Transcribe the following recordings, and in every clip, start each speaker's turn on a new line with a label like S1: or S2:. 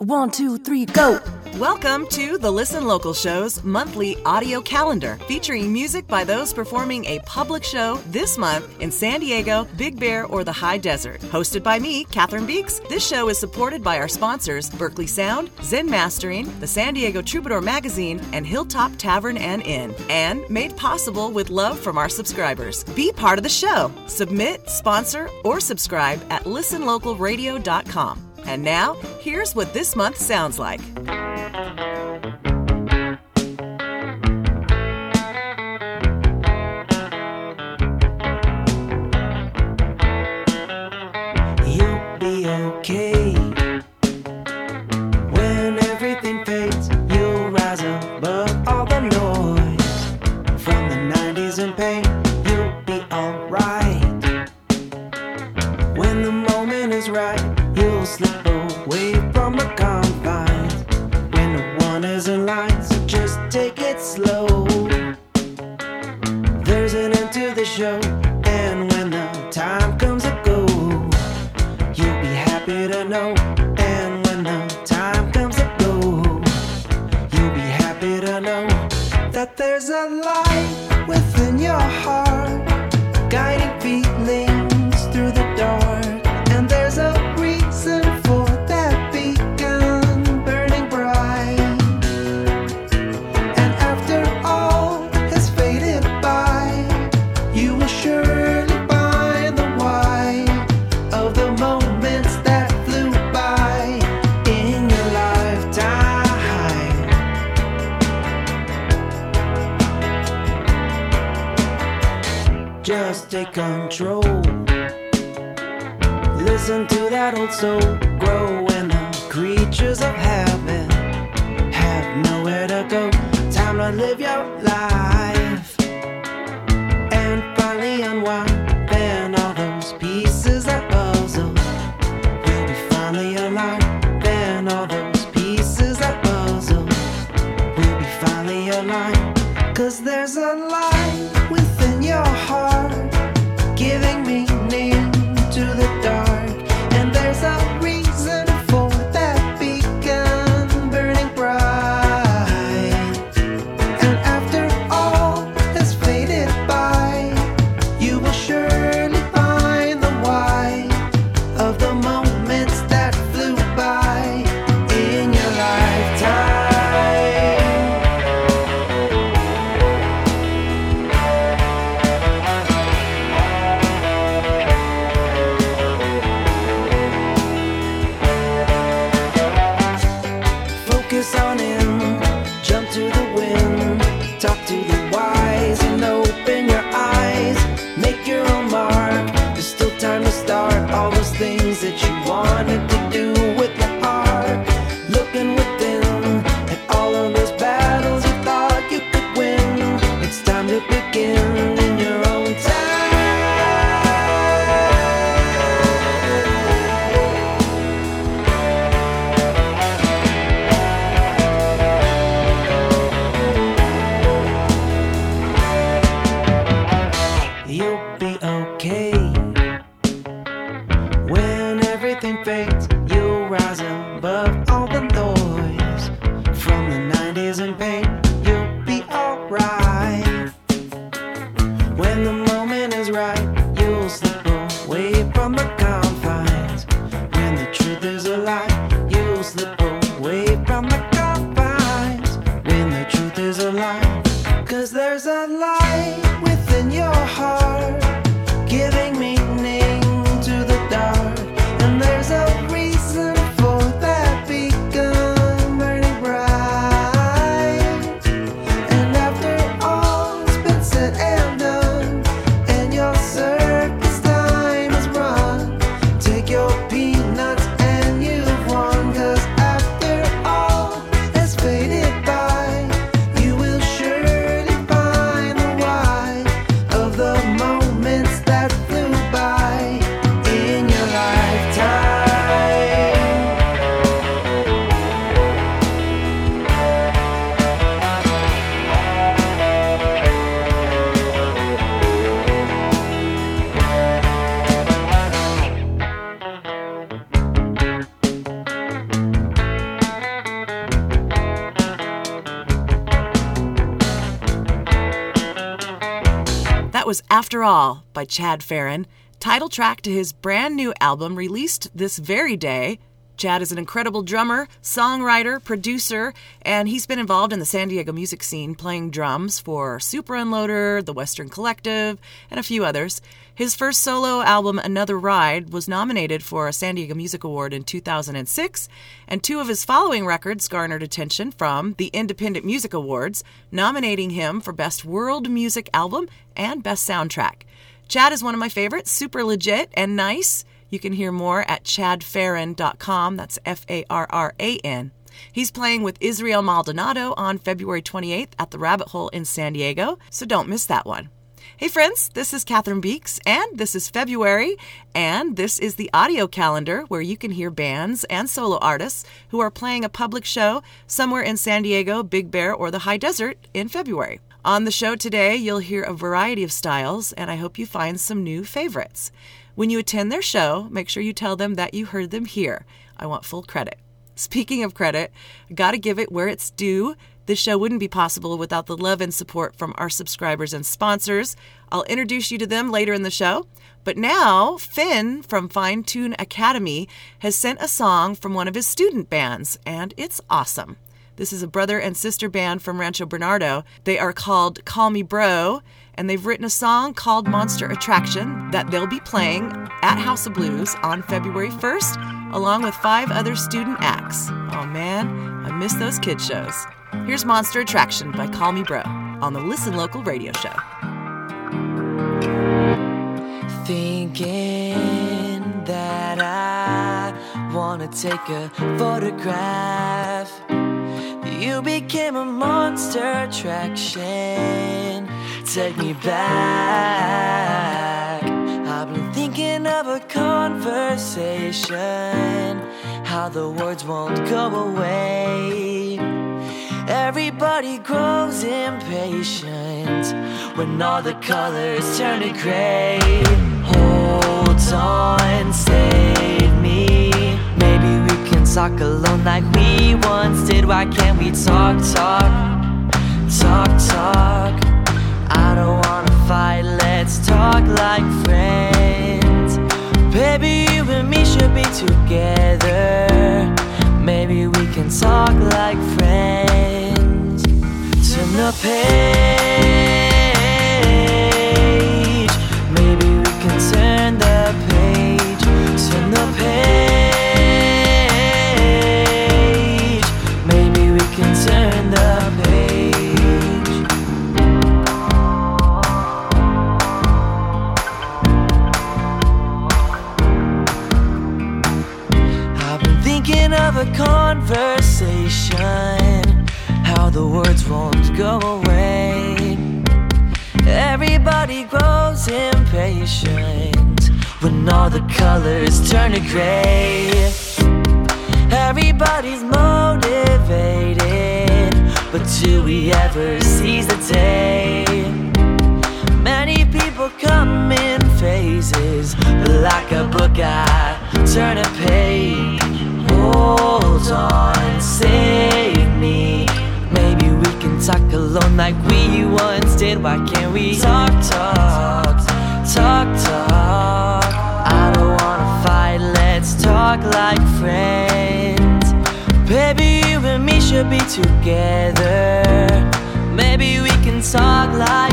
S1: One, two, three, go!
S2: Welcome to the Listen Local Show's monthly audio calendar featuring music by those performing a public show this month in San Diego, Big Bear, or the High Desert. Hosted by me, Katherine Beeks, this show is supported by our sponsors, Berkeley Sound, Zen Mastering, the San Diego Troubadour Magazine, and Hilltop Tavern and Inn, and made possible with love from our subscribers. Be part of the show. Submit, sponsor, or subscribe at listenlocalradio.com. And now, here's what this month sounds like.
S3: After All by
S4: Chad Farran, title track to his brand new album released this very day. Chad is an incredible drummer, songwriter, producer, and he's been involved in the San Diego music scene playing drums for Super Unloader, The Western Collective, and a few others. His first solo album, Another Ride, was nominated for a San Diego Music Award in 2006, and two of his following records garnered attention from the Independent Music Awards, nominating him for Best World Music Album and Best Soundtrack. Chad is one of my favorites, super legit and nice. You can hear more at chadfarran.com. That's F A R R A N. He's playing with Israel Maldonado on February 28th at the Rabbit Hole in San Diego, so don't miss that one. Hey friends, this is Catherine Beeks, and this is February, and this is the audio calendar where you can hear bands and solo artists who are playing a public show somewhere in San Diego, Big Bear, or the High Desert in February. On the show today, you'll hear a variety of styles, and I hope you find some new favorites. When you attend their show, make sure you tell them that you heard them here. I want full credit. Speaking of credit, gotta give it where it's due. This show wouldn't be possible without the love and support from our subscribers and sponsors. I'll introduce you to them later in the show. But now, Finn from Fine Tune Academy has sent a song from one of his student bands, and it's awesome. This is a brother and sister band from Rancho Bernardo. They are called Call Me Bro, and they've written a song called Monster Attraction that they'll be playing at House of Blues on February 1st, along with five other student acts. Oh man, I miss those kid shows. Here's Monster Attraction by Call Me Bro on the Listen Local radio show.
S5: Thinking that I wanna take a photograph. You became a monster attraction. Take me back. I've been thinking of a conversation. How the words won't go away. Everybody grows impatient when all the colors turn to gray. Hold on, save me. Maybe we can talk alone like we once did. Why can't we talk, talk, talk, talk? I don't wanna fight, let's talk like friends. Baby, you and me should be together. Maybe we can talk like friends. Turn the page. Maybe we can turn the page. Turn the page. Conversation, how the words won't go away. Everybody grows impatient when all the colors turn to gray. Everybody's motivated, but do we ever seize the day? Many people come in phases, but like a book, I turn a page. Hold on, save me. Maybe we can talk alone like we once did. Why can't we talk, talk, talk, talk? I don't wanna fight, let's talk like friends. Baby, you and me should be together. Maybe we can talk like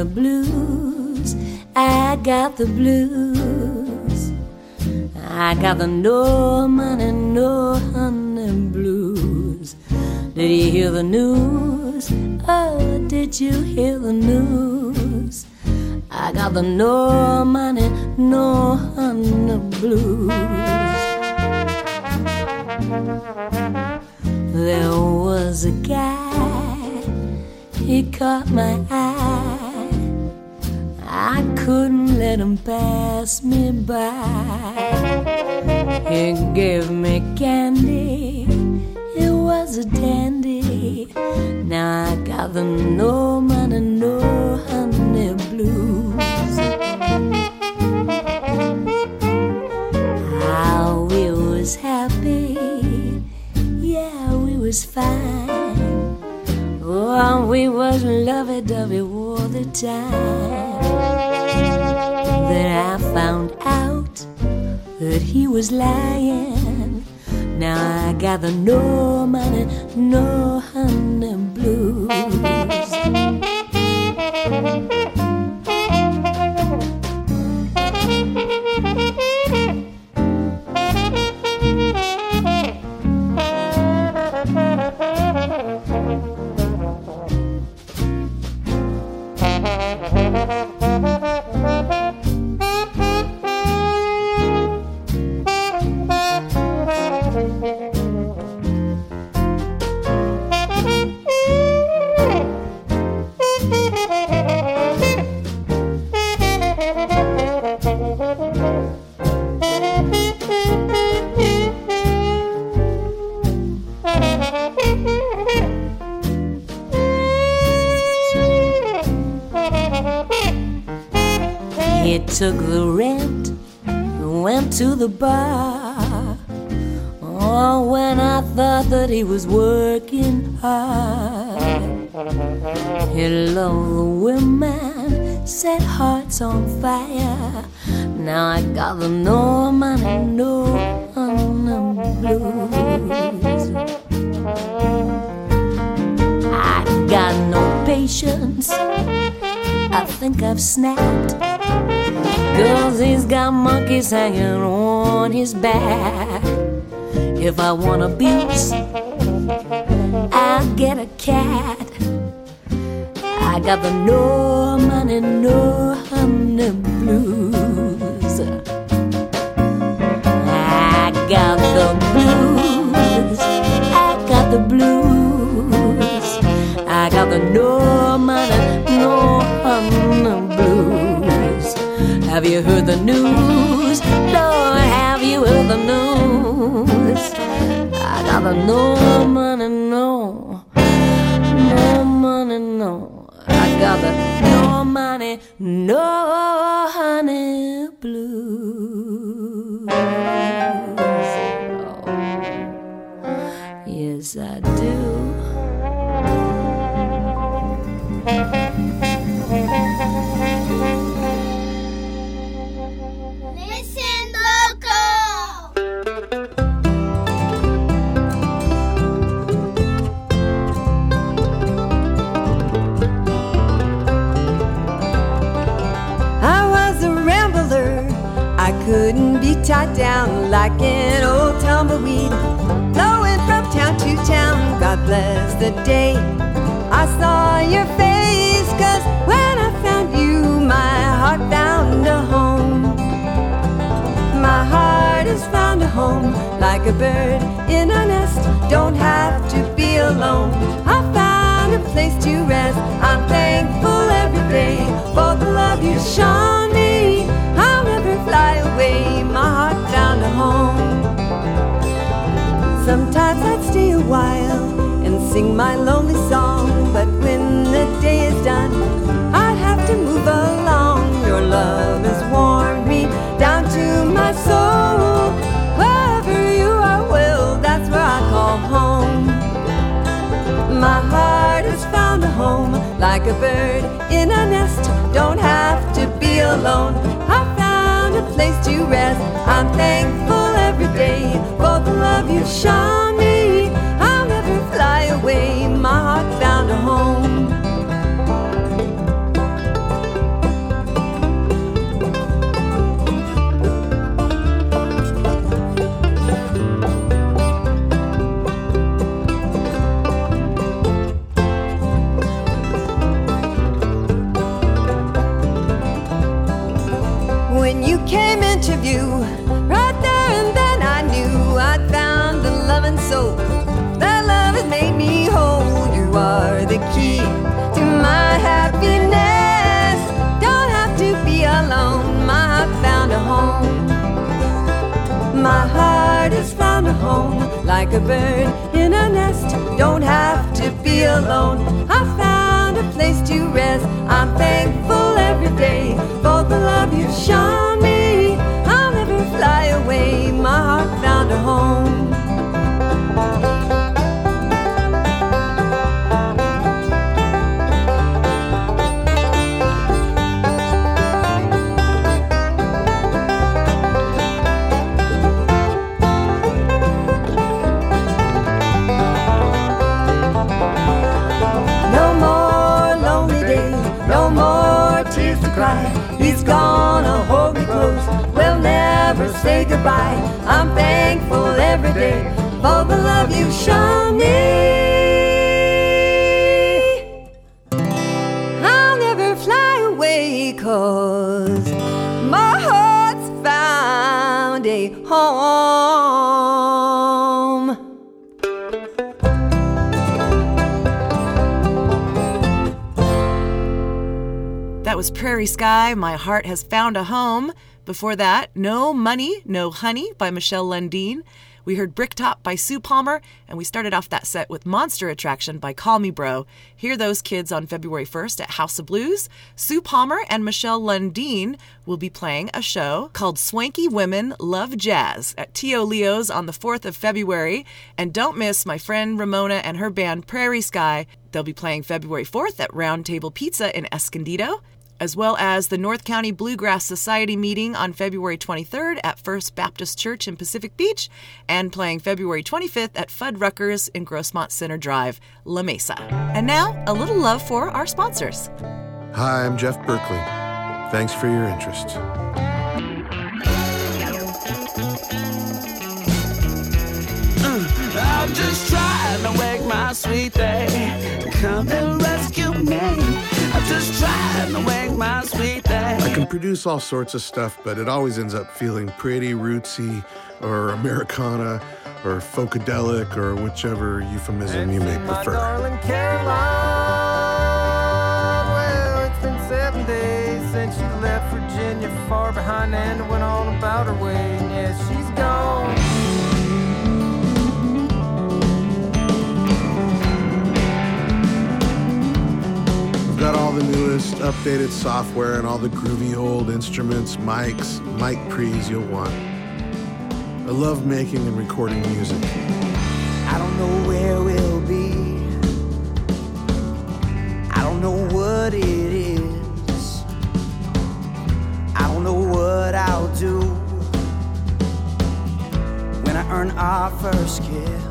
S5: the
S6: blues. I got the blues. I got the no money, no honey blues. Did you hear the news? Oh, did you hear the news? I got the no hanging on his back. If I want abuse, I'll get a cat. I got the no money, no No money, no, no money, no. I got the no money, no honey blues. Oh, yes, I do.
S7: Bird in a nest. Don't have to be alone. I found a place to rest. I'm thankful every day for the love you shown me. I'll never fly away. My heart found a home. Sometimes I'd stay a while and sing my lonely song, but when the day is done, like a bird in a nest. Don't have to be alone. I found a place to rest. I'm thankful every day for the love you've shown a bird in a nest. Don't have to be alone. I found a place to say goodbye. I'm thankful every day for the love you show me. I'll never fly away, cause my heart's found a home.
S4: That was Prairie Sky, My Heart Has Found a Home. Before that, No Money, No Honey by Michelle Lundeen. We heard Bricktop by Sue Palmer, and we started off that set with Monster Attraction by Call Me Bro. Hear those kids on February 1st at House of Blues. Sue Palmer and Michelle Lundeen will be playing a show called Swanky Women Love Jazz at Tio Leo's on the 4th of February. And don't miss my friend Ramona and her band Prairie Sky. They'll be playing February 4th at Round Table Pizza in Escondido as well as the North County Bluegrass Society meeting on February 23rd at First Baptist Church in Pacific Beach, and playing February 25th at Fuddruckers in Grossmont Center Drive, La Mesa. And now, a little love for our sponsors.
S8: Hi, I'm Jeff Berkeley. Thanks for your interest.
S5: Mm, I'm just trying to wake my sweet thing. Come and rescue me. I'm just trying to wake my sweet thing.
S8: I can produce all sorts of stuff, but it always ends up feeling pretty rootsy or Americana or folkadelic or whichever euphemism you may
S9: My
S8: prefer.
S9: darling Caroline. Well, it's been seven days since she left Virginia far behind and went on about her way. And yes, she's gone.
S8: Newest updated software and all the groovy old instruments, mics, mic pre's you'll want. I love making and recording music.
S9: I don't know where we'll be. I don't know what it is. I don't know what I'll do when I earn our first kiss.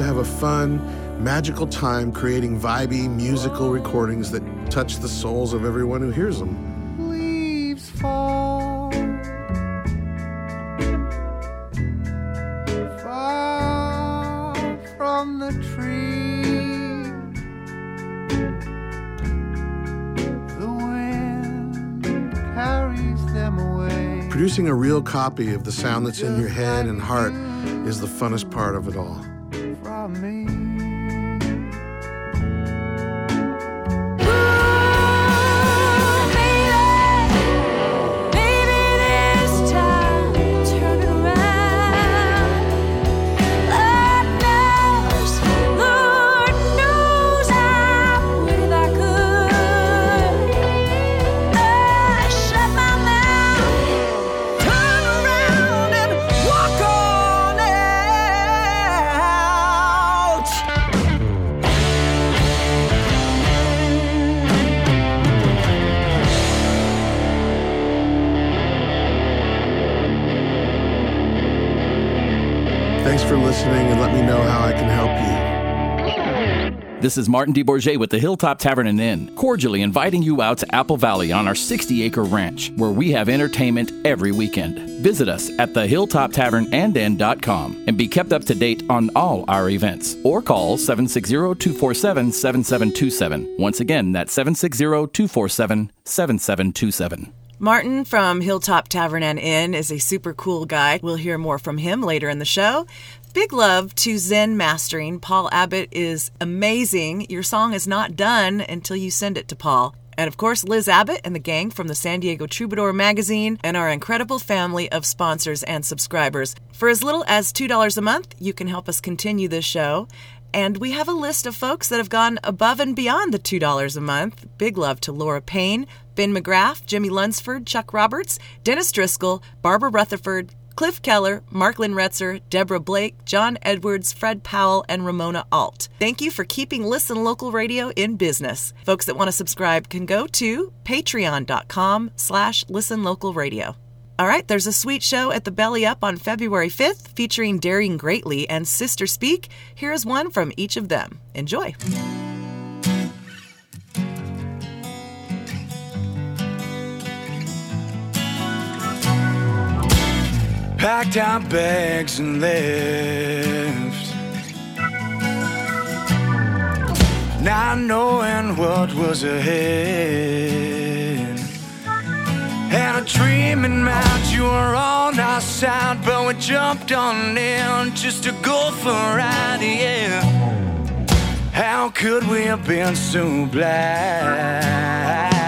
S6: To
S8: have a fun, magical time creating vibey musical recordings that touch the souls of everyone who hears them.
S9: leaves fall far from the tree. The wind carries them away.
S8: Producing a real copy of the sound that's in your head and heart is the funnest part of it all.
S10: This is Martin DeBourget with the Hilltop Tavern and Inn, cordially inviting you out to Apple Valley on our 60 acre ranch, where we have entertainment every weekend. Visit us at the Hilltop Tavern and Inn.com and be kept up to date on all our events. Or call 760 247 7727. Once again, that's 760 247 7727.
S4: Martin from Hilltop Tavern and Inn is a super cool guy. We'll hear more from him later in the show. Big love to Zen Mastering. Paul Abbott is amazing. Your song is not done until you send it to Paul. And of course, Liz Abbott and the gang from the San Diego Troubadour magazine and our incredible family of sponsors and subscribers. For as little as $2 a month, you can help us continue this show. And we have a list of folks that have gone above and beyond the $2 a month. Big love to Laura Payne, Ben McGrath, Jimmy Lunsford, Chuck Roberts, Dennis Driscoll, Barbara Rutherford, Cliff Keller, Marklin Retzer, Deborah Blake, John Edwards, Fred Powell, and Ramona Alt. Thank you for keeping Listen Local Radio in business. Folks that want to subscribe can go to patreon.com slash listenlocalradio. All right, there's a sweet show at the Belly Up on February 5th featuring Daring Greatly and Sister Speak. Here's one from each of them. Enjoy.
S11: Packed our bags and left. Not knowing what was ahead. Had a dream in mind you were on our side, but we jumped on in just to go for a ride, yeah. How could we have been so blind?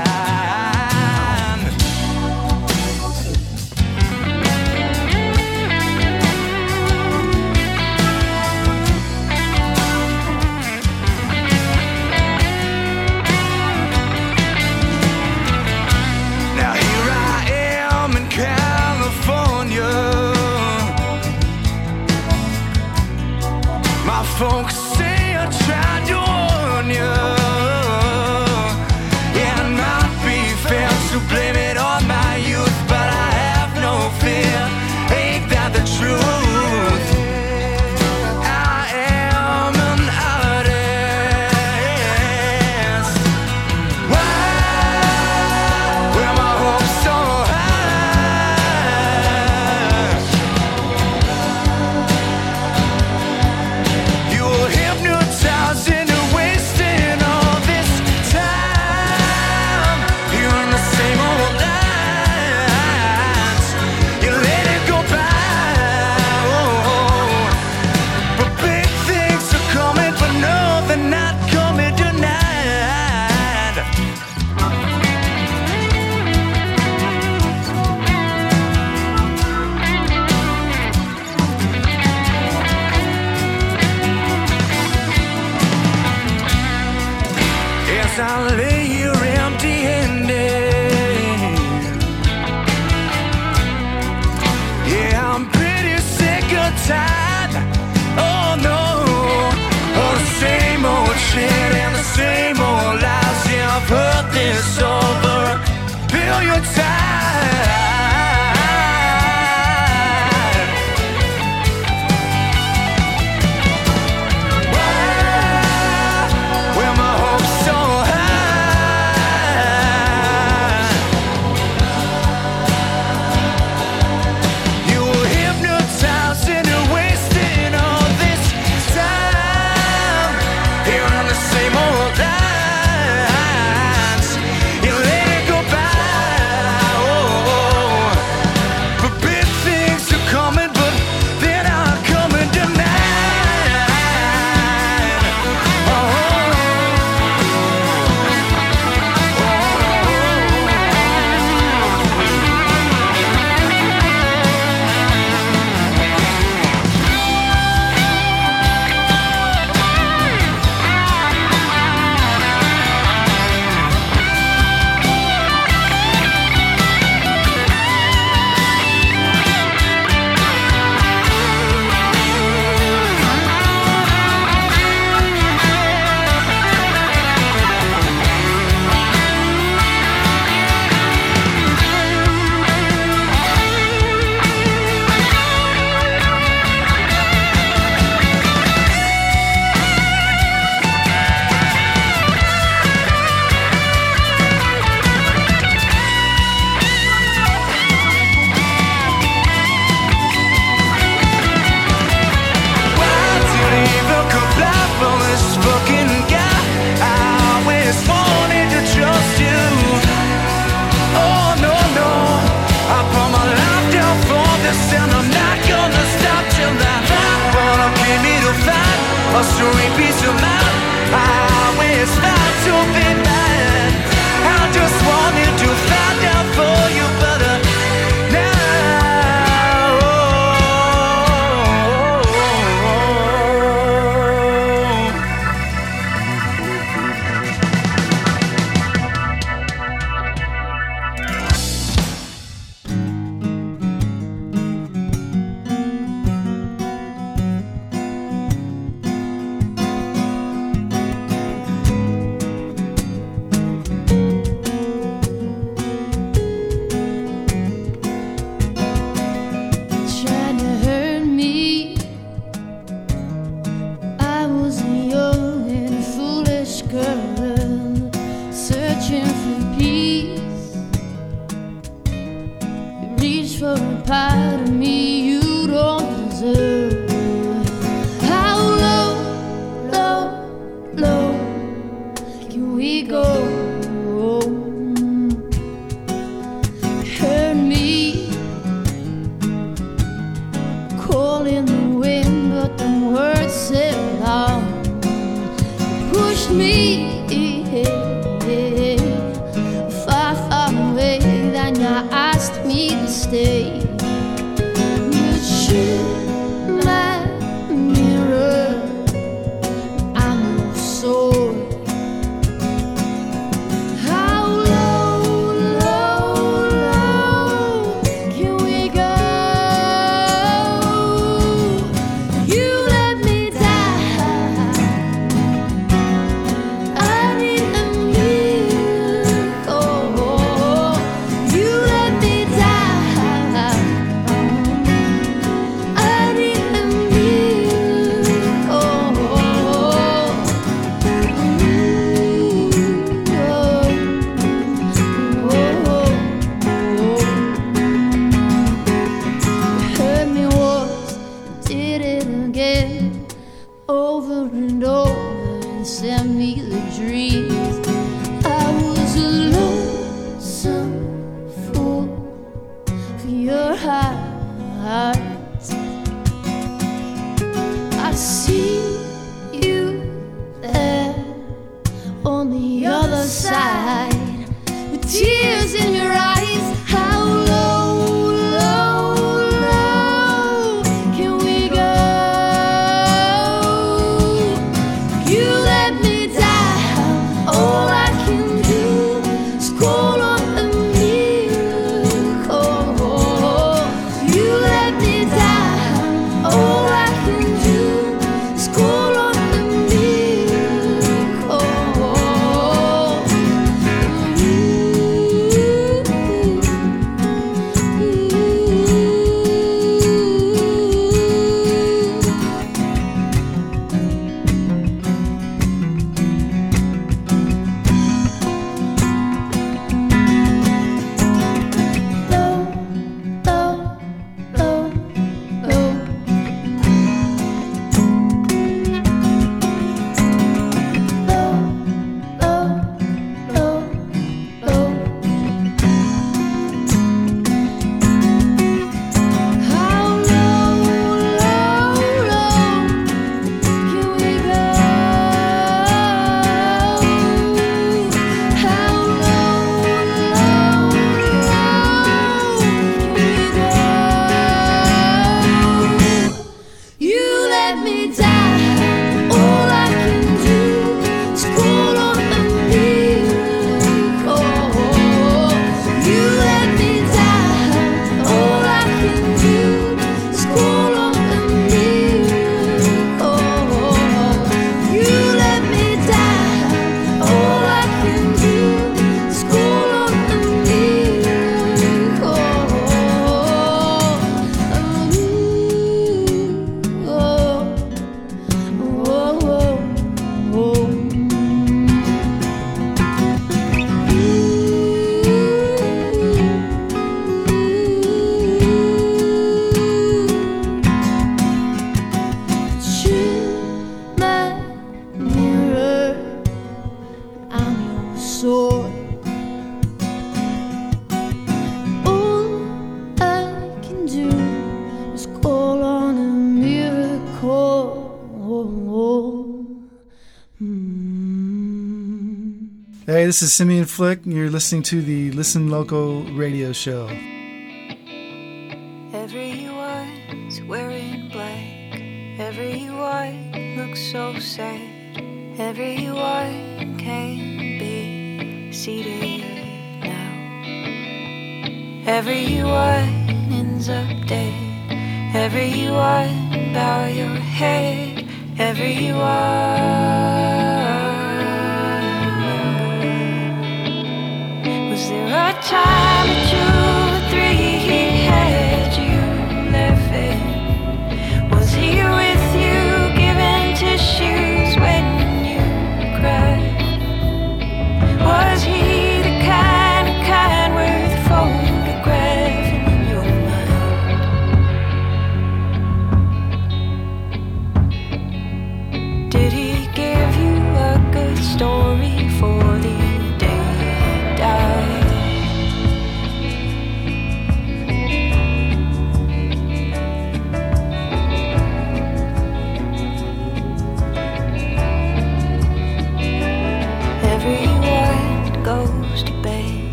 S12: this is Simeon Flick, and you're listening to the Listen Local radio show.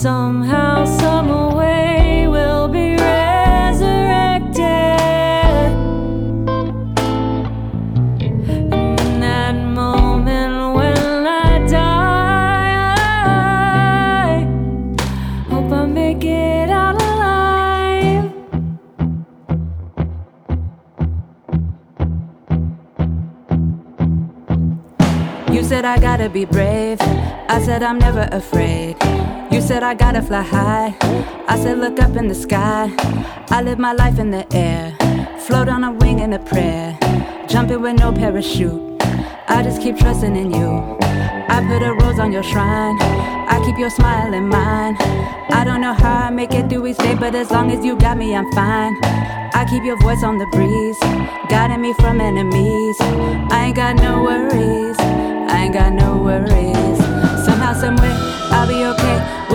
S6: Somehow, some way, we'll be resurrected. In that moment when I die, hope I make it out alive. You said
S13: I
S14: gotta be brave. I said I'm never afraid. You said I gotta fly high. I said look up in the sky. I live my life in the air. Float on a wing in a prayer. Jumping with no parachute. I just keep trusting in you. I put a rose on your shrine. I keep your smile in mine. I don't know how I make it through each day, but as long as you got me, I'm fine. I keep your voice on the breeze, guiding me from enemies. I ain't got no worries. I ain't got no worries. Somehow, okay.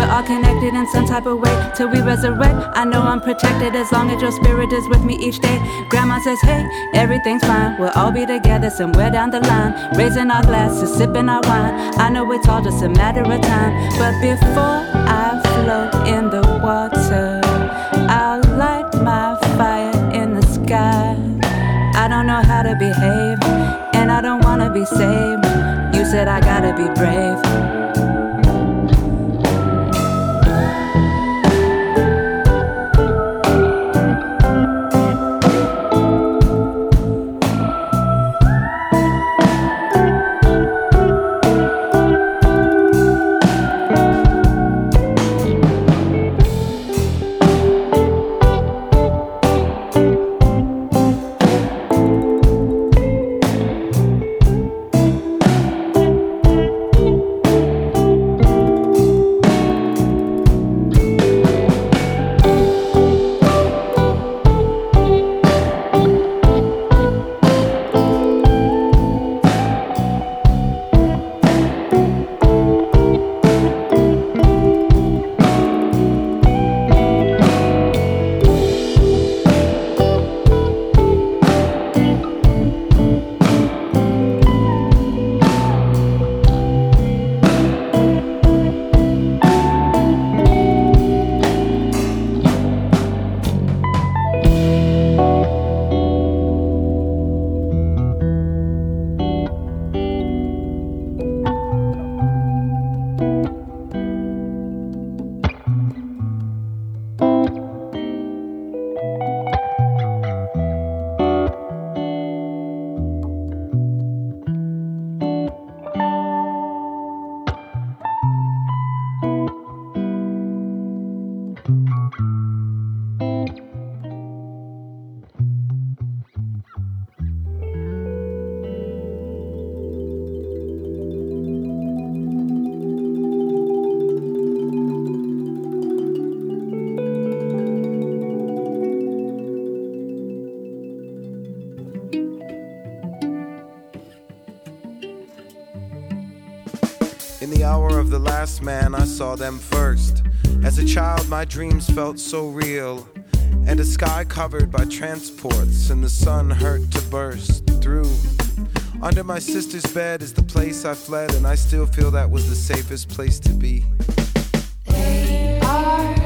S14: We're all connected in some type of way till we resurrect. I know I'm protected as long as your spirit is with me each day. Grandma says, hey, everything's fine. We'll all be together somewhere down the line. Raising our glasses, sipping our wine. I know it's all just a matter of time. But before I float in the water, I'll light my fire in the sky. I don't know how to behave, and I don't wanna be saved. You said I gotta be brave.
S15: The last man, I saw them first. As a child, my dreams felt so real. And a sky covered by transports, and the sun hurt to burst through. Under my sister's bed is the place I fled, and I still feel that was the safest place to be.
S12: They are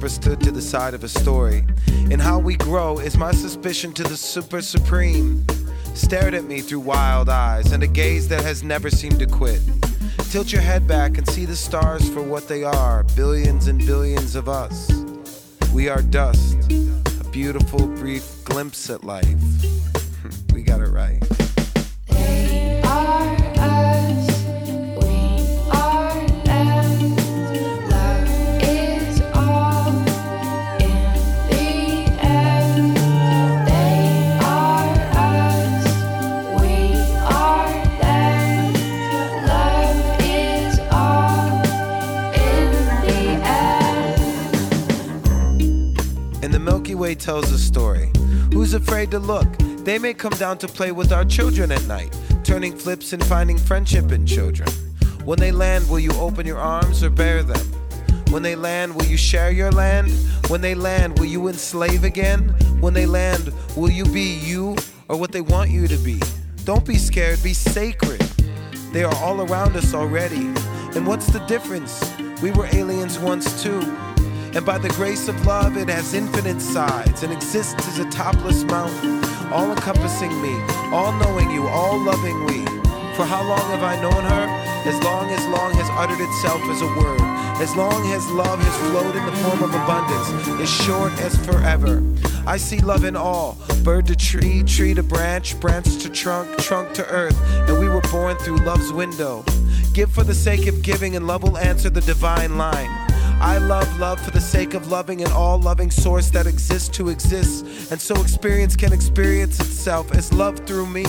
S15: never stood to the side of a story. And how we grow is my suspicion to the super supreme. Stared at me through wild eyes and a gaze that has never seemed to quit. Tilt your head back and see the stars for what they are billions and billions of us. We are dust, a beautiful, brief glimpse at life. we got it right. Afraid to look? They may come down to play with our children at night, turning flips and finding friendship in children. When they land, will you open your arms or bear them? When they land, will you share your land? When they land, will you enslave again? When they land, will you be you or what they want you to be? Don't be scared, be sacred. They are all around us already. And what's the difference? We were aliens once too. And by the grace of love, it has infinite sides and exists as a topless mountain, all encompassing me, all knowing you, all loving we. For how long have I known her? As long as long has uttered itself as a word. As long as love has flowed in the form of abundance, as short as forever. I see love in all bird to tree, tree to branch, branch to trunk, trunk to earth. And we were born through love's window. Give for the sake of giving, and love will answer the divine line. I love love for the sake of loving an all loving source that exists to exist, and so experience can experience itself as love through me.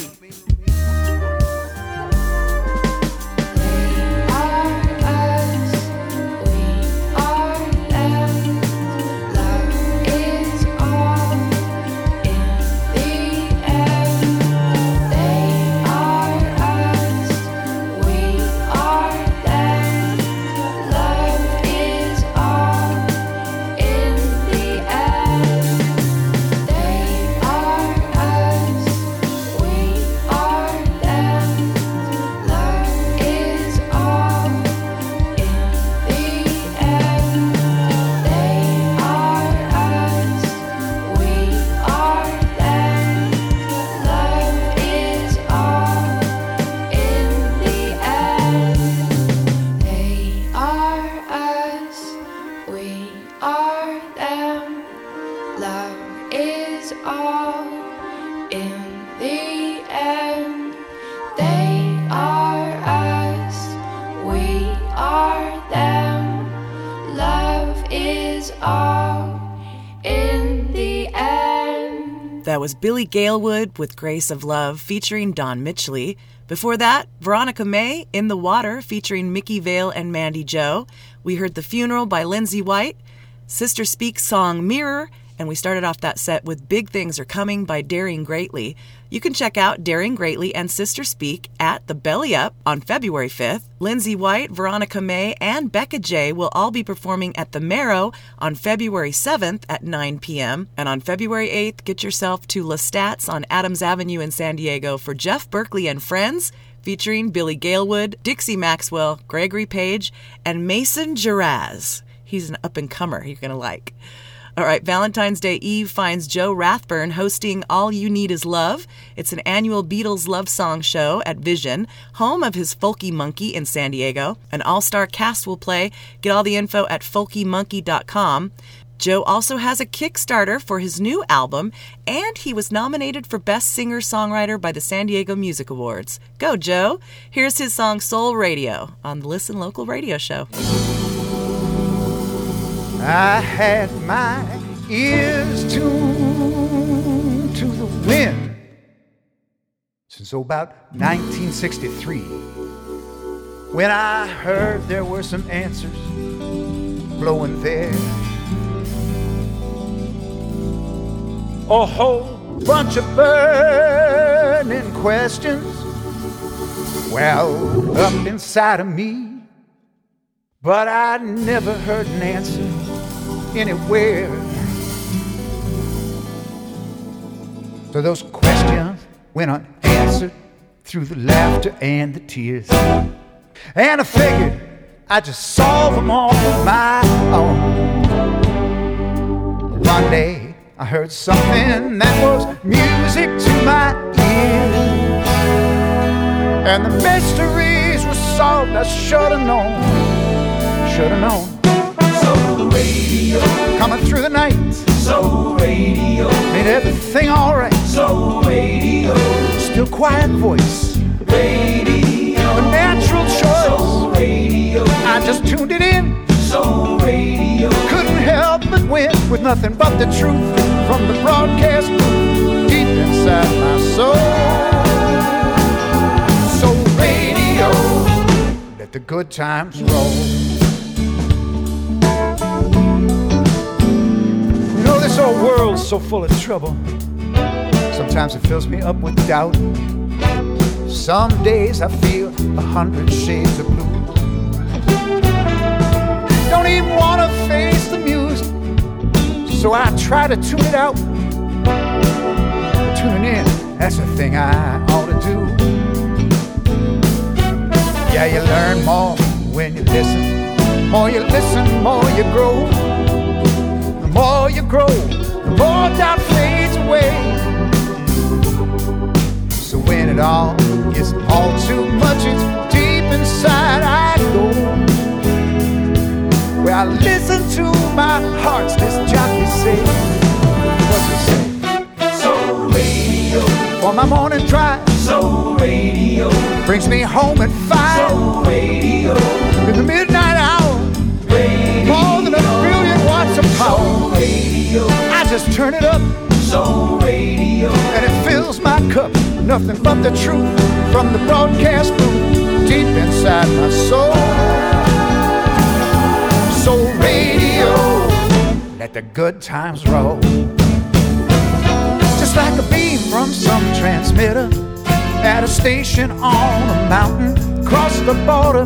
S4: Was Billy Galewood with Grace of Love featuring Don Mitchley. Before that, Veronica May in the Water featuring Mickey Vale and Mandy Joe. We heard The Funeral by Lindsay White, Sister Speak's song Mirror, and we started off that set with Big Things Are Coming by Daring Greatly. You can check out Daring Greatly and Sister Speak at the Belly Up on February 5th. Lindsay White, Veronica May, and Becca J will all be performing at the Merrow on February 7th at 9 p.m. And on February 8th, get yourself to Lestat's on Adams Avenue in San Diego for Jeff Berkley and Friends featuring Billy Galewood, Dixie Maxwell, Gregory Page, and Mason Jaraz. He's an up and comer you're going to like. All right, Valentine's Day Eve finds Joe Rathburn hosting All You Need Is Love. It's an annual Beatles love song show at Vision, home of his Folky Monkey in San Diego. An all star cast will play. Get all the info at folkymonkey.com. Joe also has a Kickstarter for his new album, and he was nominated for Best Singer Songwriter by the San Diego Music Awards. Go, Joe! Here's his song Soul Radio on the Listen Local radio show.
S16: I had my ears tuned to the wind since about 1963 when I heard there were some answers blowing there. A whole bunch of burning questions well up inside of me, but I never heard an answer anywhere. So those questions went unanswered through the laughter and the tears. And I figured I'd just solve them all on my own. One day I heard something that was music to my ears. And the mysteries were solved, I should have known. Should have known. Night.
S17: Soul radio.
S16: Made everything alright.
S17: Soul radio.
S16: Still quiet voice.
S17: Radio.
S16: A natural choice.
S17: Soul radio.
S16: I just tuned it in.
S17: Soul radio.
S16: Couldn't help but win with nothing but the truth from the broadcast booth deep inside my soul. Soul radio. Let the good times roll. This old world's so full of trouble. Sometimes it fills me up with doubt. Some days I feel a hundred shades of blue. Don't even wanna face the music, so I try to tune it out. Tuning in, that's the thing I ought to do. Yeah, you learn more when you listen. More you listen, more you grow. The more you grow, the more doubt fades away. So when it all gets all too much, it's deep inside I go. Where I listen to my heart's this jockey say. What's it say?
S18: Soul Radio.
S16: For my morning drive.
S18: Soul Radio.
S16: Brings me home at five.
S18: Soul Radio.
S16: In the midnight power.
S18: Soul Radio.
S16: I just turn it up.
S18: Soul Radio.
S16: And it fills my cup. Nothing but the truth from the broadcast booth. Deep inside my soul. Soul Radio. Let the good times roll. Just like a beam from some transmitter at a station on a mountain, across the border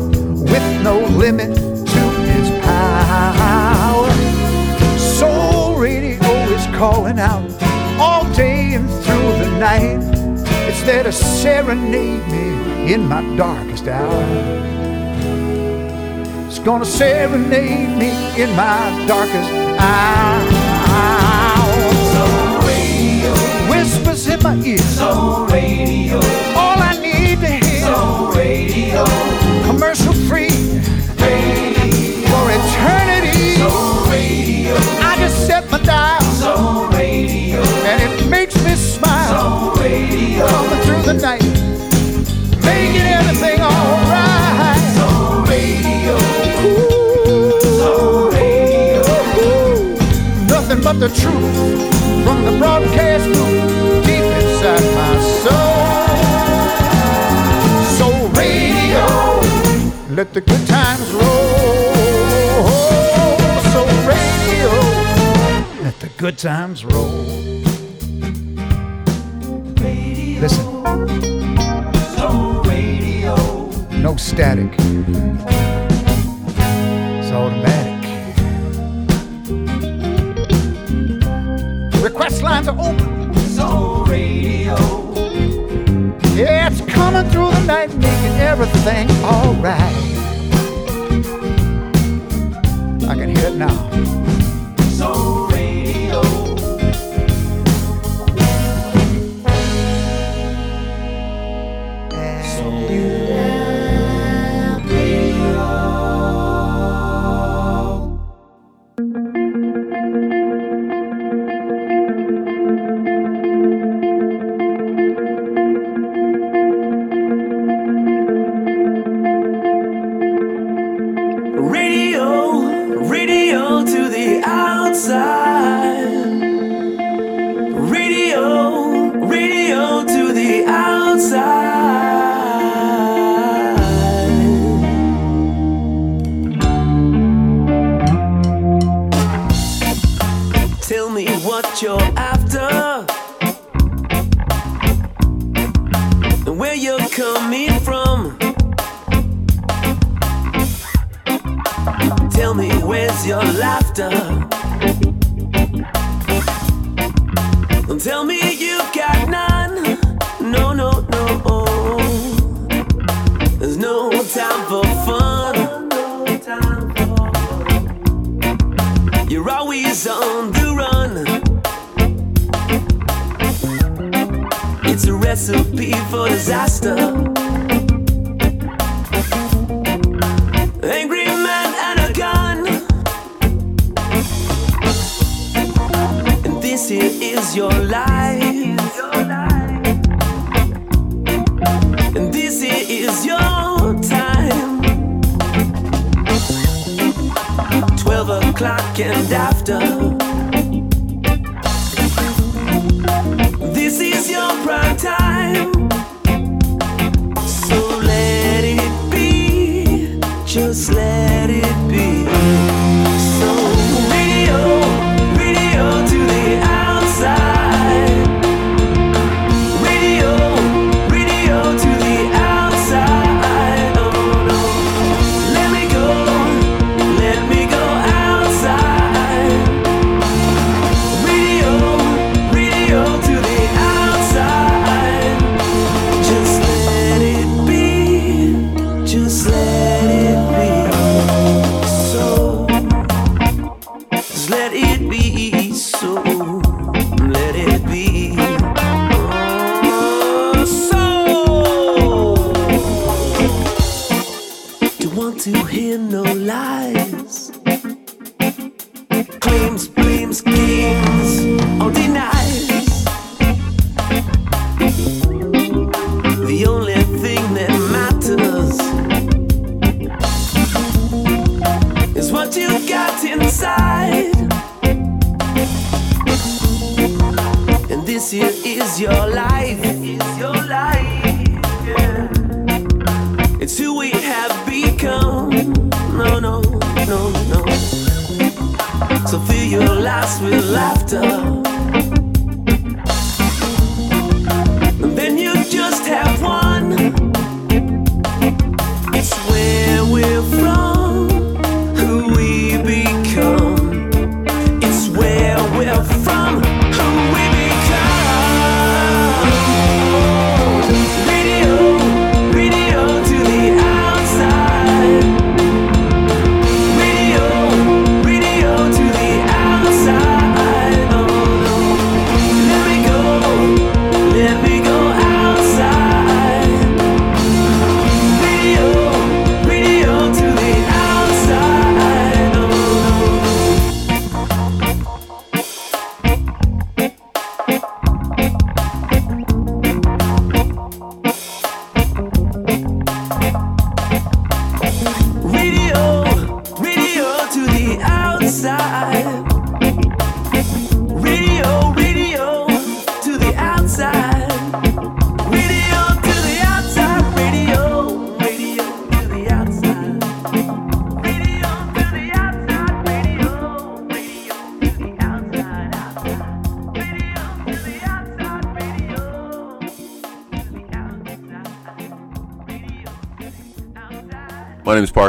S16: with no limit to its power. Calling out all day and through the night. It's there to serenade me in my darkest hour. It's gonna serenade me in my darkest hour.
S18: Soul Radio.
S16: Whispers in my ear.
S18: Soul Radio.
S16: All I need to hear.
S18: Soul Radio.
S16: The night. Making everything alright.
S18: Soul Radio.
S16: Ooh.
S18: Soul Radio.
S16: Nothing but the truth from the broadcast booth deep inside my soul. Soul radio, let the good times roll. Soul radio, let the good times roll. Listen, no static. It's automatic. Request lines are open.
S18: Soul Radio.
S16: Yeah, it's coming through the night, making everything alright.
S18: Me what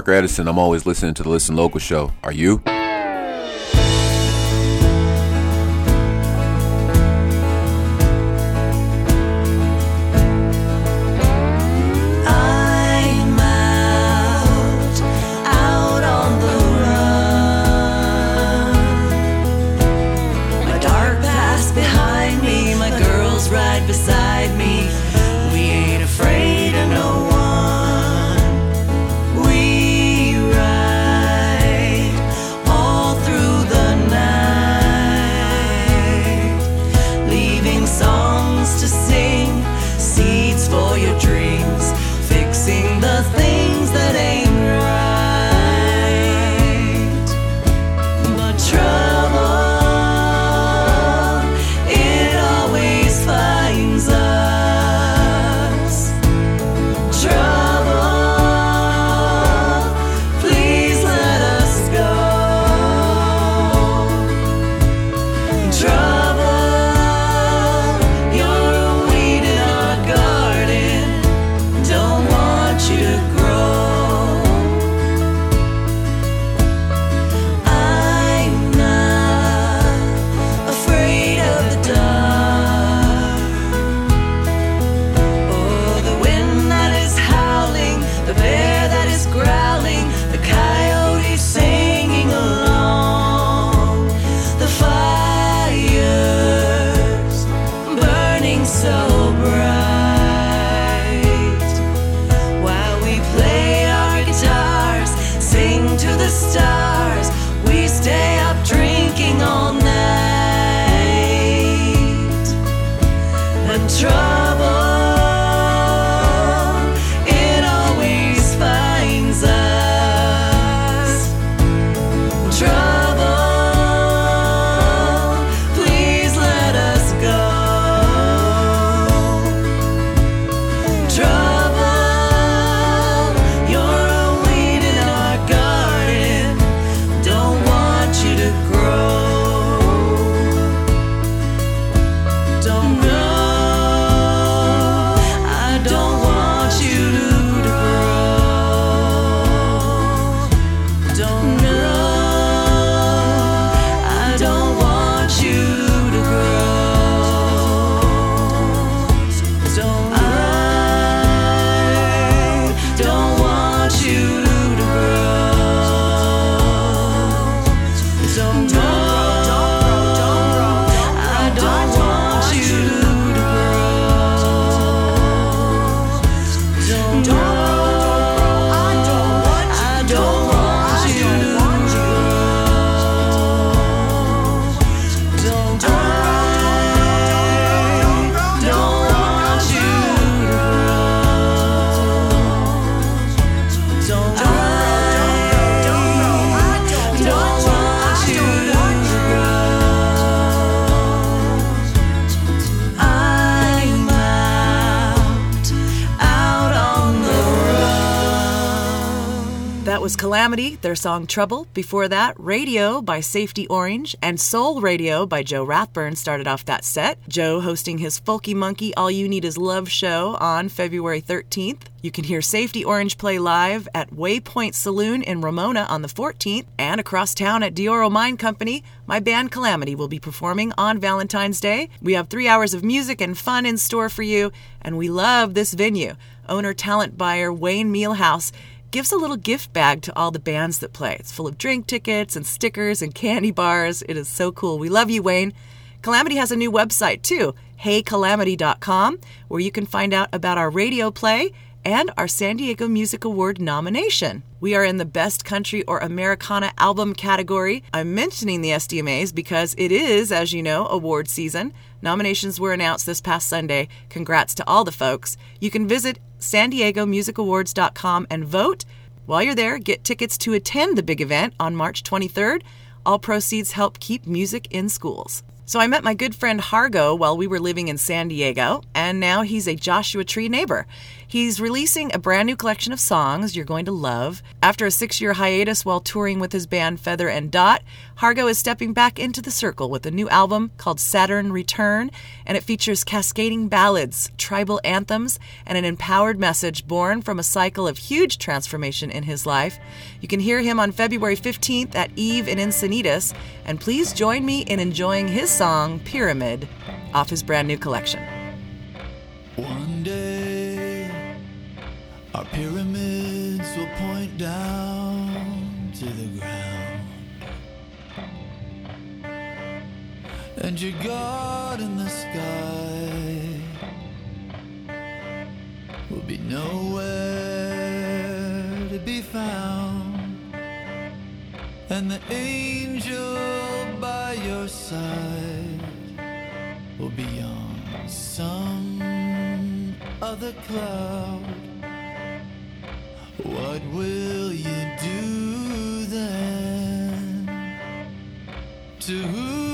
S19: Parker Edison. I'm always listening to the Listen Local show. Are you?
S4: Calamity, their song Trouble. Before that, Radio by Safety Orange and Soul Radio by Joe Rathburn started off that set. Joe hosting his Folky Monkey All You Need Is Love show on February 13th. You can hear Safety Orange play live at Waypoint Saloon in Ramona on the 14th and across town at Dioro Mine Company. My band Calamity will be performing on Valentine's Day. We have three hours of music and fun in store for you, and we love this venue. Owner talent buyer Wayne Mealhouse gives a little gift bag to all the bands that play. It's full of drink tickets and stickers and candy bars. It is so cool. We love you, Wayne. Calamity has a new website too, heycalamity.com, where you can find out about our radio play and our San Diego Music Award nomination. We are in the Best Country or Americana Album category. I'm mentioning the SDMAs because it is, as you know, award season. Nominations were announced this past Sunday. Congrats to all the folks. You can visit san diego music awards.com and vote. While you're there, get tickets to attend the big event on March 23rd. All proceeds help keep music in schools. So I met my good friend Hargo while we were living in San Diego, and now he's a Joshua Tree neighbor. He's releasing a brand new collection of songs you're going to love. After a six year hiatus while touring with his band Feather and Dot, Hargo is stepping back into the circle with a new album called Saturn Return, and it features cascading ballads, tribal anthems, and an empowered message born from a cycle of huge transformation in his life. You can hear him on February 15th at Eve in Encinitas, and please join me in enjoying his song Pyramid off his brand new collection.
S20: One day, our pyramids will point down to the ground. And your God in the sky will be nowhere to be found. And the angel by your side will be on some other cloud. What will you do then? To whom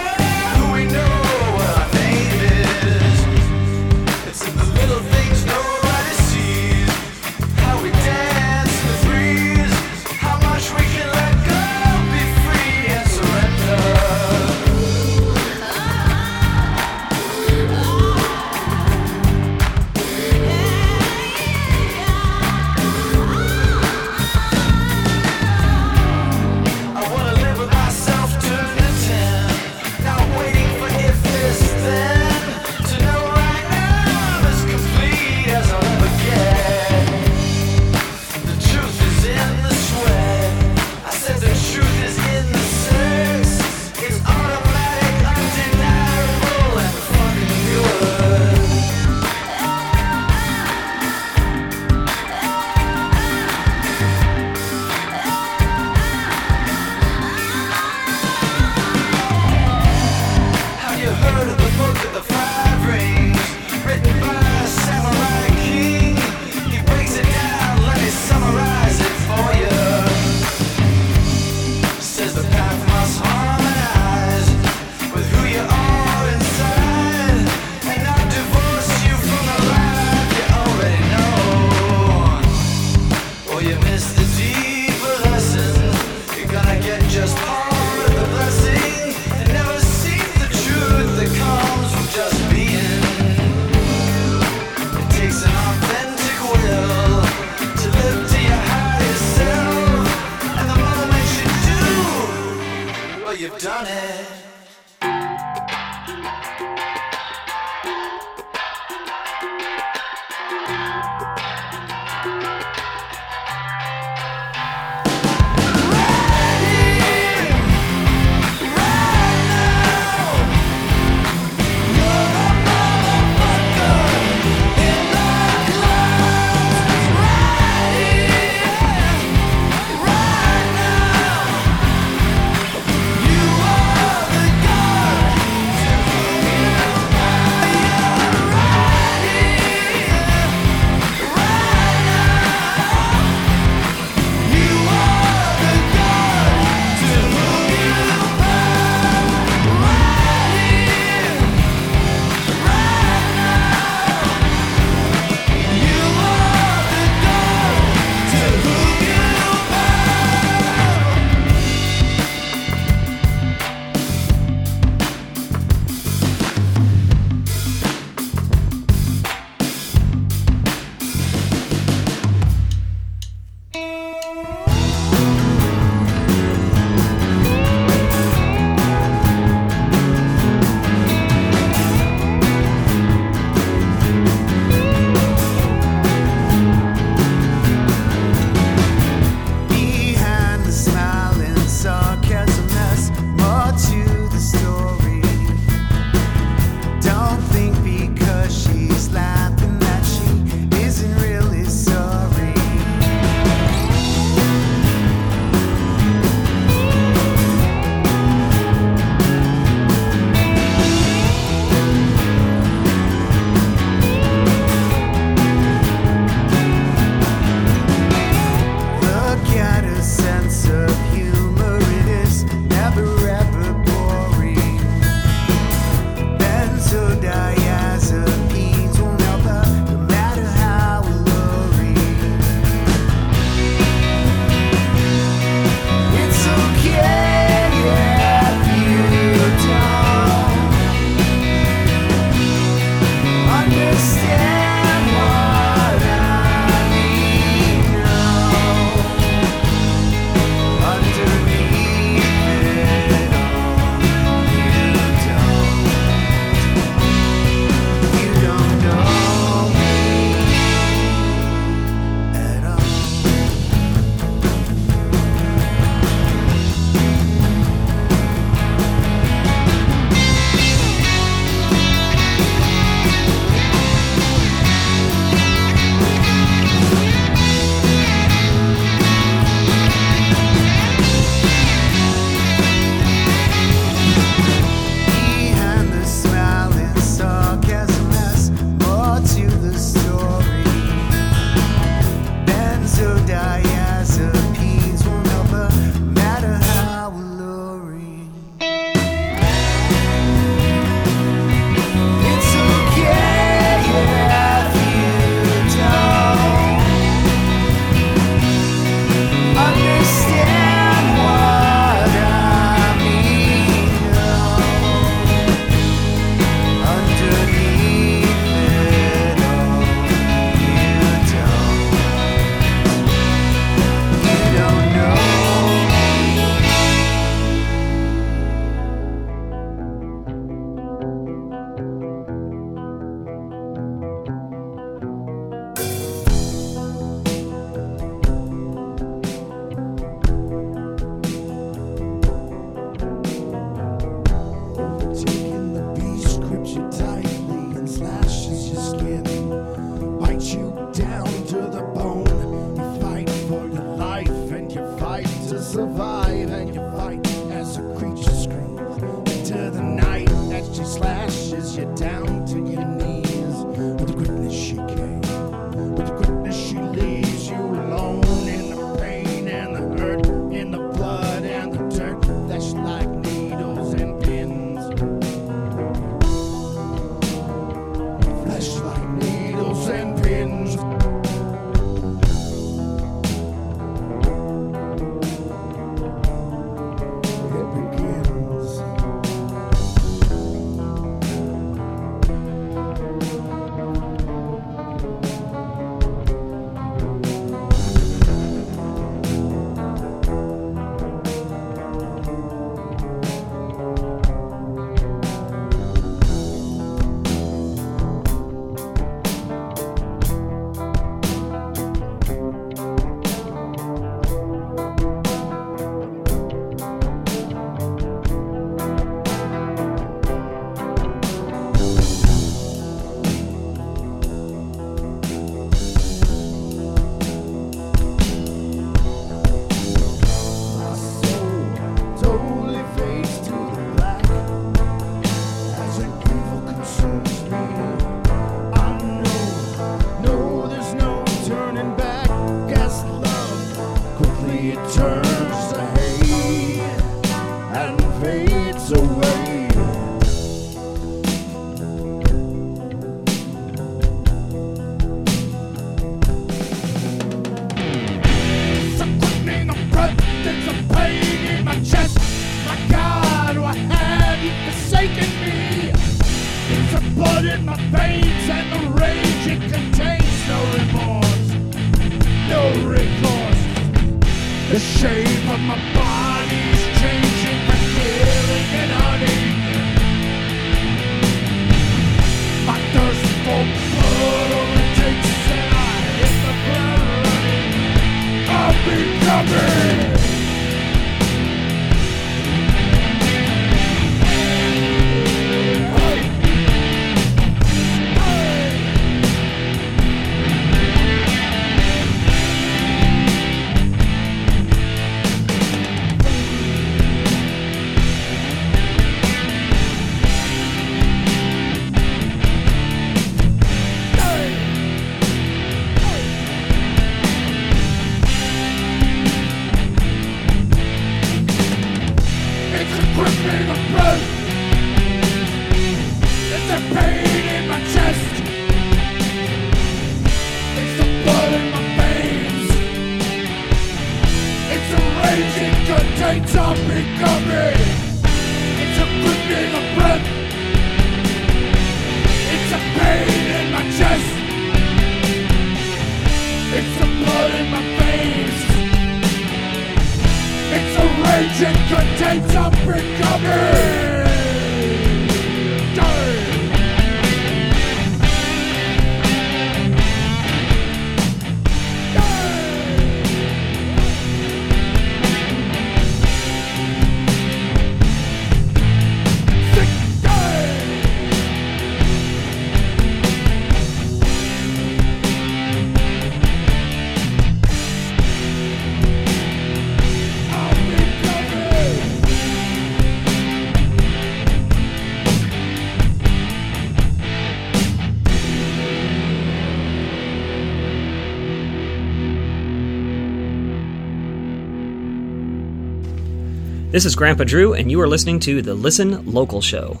S21: This is Grandpa Drew, and you are listening to the Listen Local Show.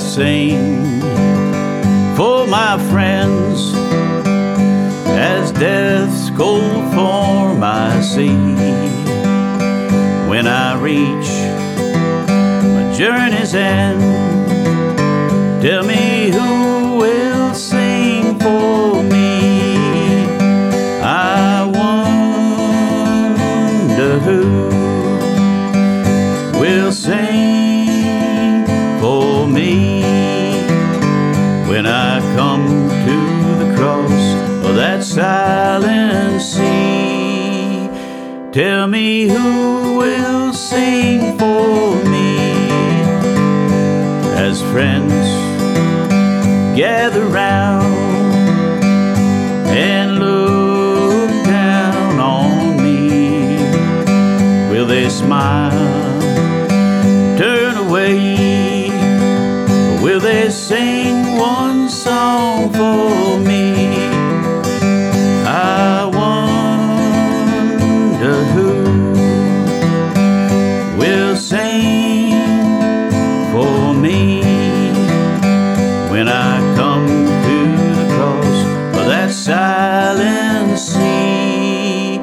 S22: seen see when I reach my journey's end. sing one song for me. I wonder who will sing for me when I come to the cross of that silent sea.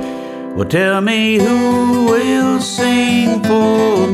S22: Well, tell me who will sing for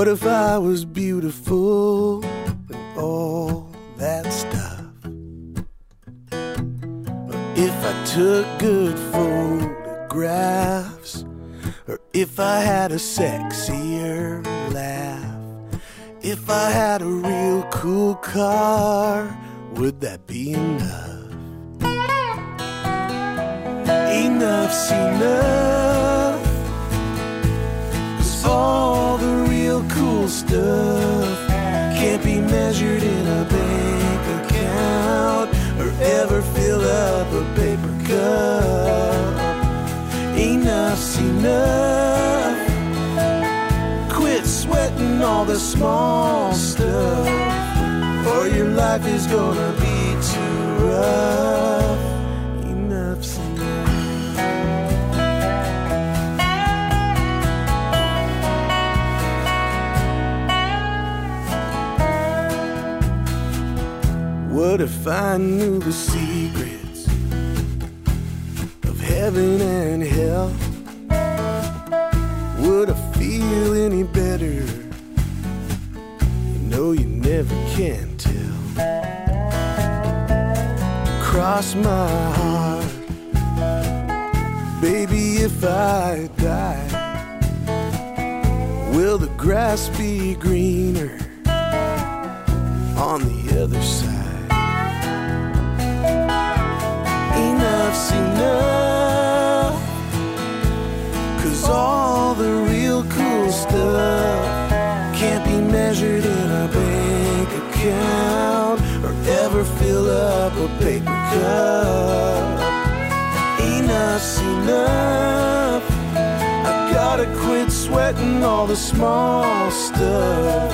S18: What if I was beautiful and all that stuff? Or if I took good photographs? Or if I had a sexier laugh? If I had a real cool car, would that be enough? Enough's enough. Cause all the cool stuff can't be measured in a bank account or ever fill up a paper cup. Enough's enough. Quit sweating all the small stuff, or your life is gonna be too rough. What if I knew the secrets of heaven and hell? Would I feel any better? You know you never can tell. Cross my heart, baby, if I die, will the grass be greener on the other side? Enough's enough. Cause all the real cool stuff can't be measured in a bank account or ever fill up a paper cup. Enough's enough. I gotta quit sweating all the small stuff,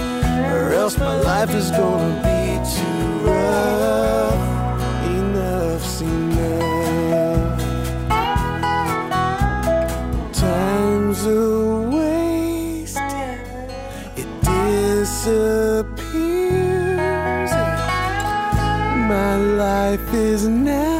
S18: or else my life is gonna be too rough. Enough. Time's life is now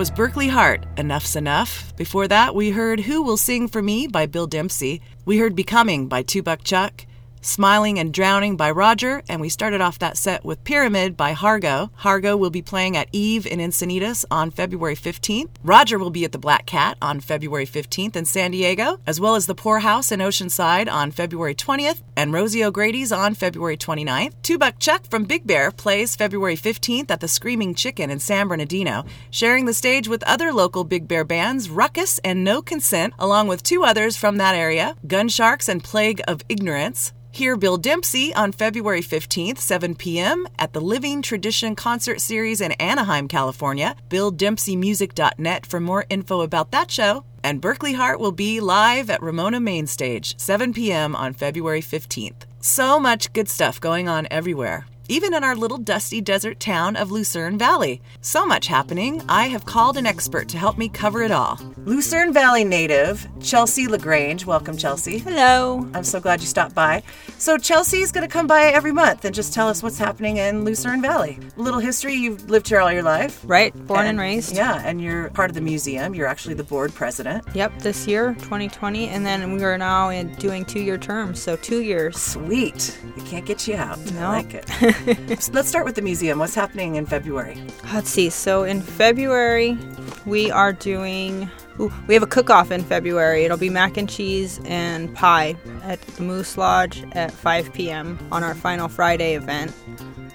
S4: was Berkley Hart, Enough's Enough. Before that, we heard Who Will Sing for Me by Bill Dempsey. We heard Becoming by Two Buck Chuck. Smiling and Drowning by Roger, and we started off that set with Pyramid by Hargo. Hargo will be playing at Eve in Encinitas on February 15th. Roger will be at the Black Cat on February 15th in San Diego, as well as the Poorhouse in Oceanside on February 20th, and Rosie O'Grady's on February 29th. Two Buck Chuck from Big Bear plays February 15th at the Screaming Chicken in San Bernardino, sharing the stage with other local Big Bear bands, Ruckus and No Consent, along with two others from that area, Gun Sharks and Plague of Ignorance. Hear Bill Dempsey on February 15th, 7 p.m. at the Living Tradition Concert Series in Anaheim, California. BillDempseyMusic.net for more info about that show. And Berkley Hart will be live at Ramona Mainstage, 7 p.m. on February 15th. So much good stuff going on everywhere even in our little dusty desert town of Lucerne Valley. So much happening, I have called an expert to help me cover it all. Lucerne Valley native, Chelsea LaGrange. Welcome, Chelsea.
S23: Hello.
S4: I'm so glad you stopped by. So, Chelsea's going to come by every month and just tell us what's happening in Lucerne Valley. Little history you've lived here all your life.
S23: Right, born and, raised.
S4: Yeah, and you're part of the museum. You're actually the board president.
S23: Yep, this year, 2020, and then we are now in doing two year terms, so two years.
S4: Sweet. You can't get you out.
S23: No.
S4: I like it. let's start with the museum. What's happening in February?
S23: Let's see. So in February, we are doing. Ooh, we have a cook-off in February. It'll be mac and cheese and pie at the Moose Lodge at 5 p.m. on our final Friday event.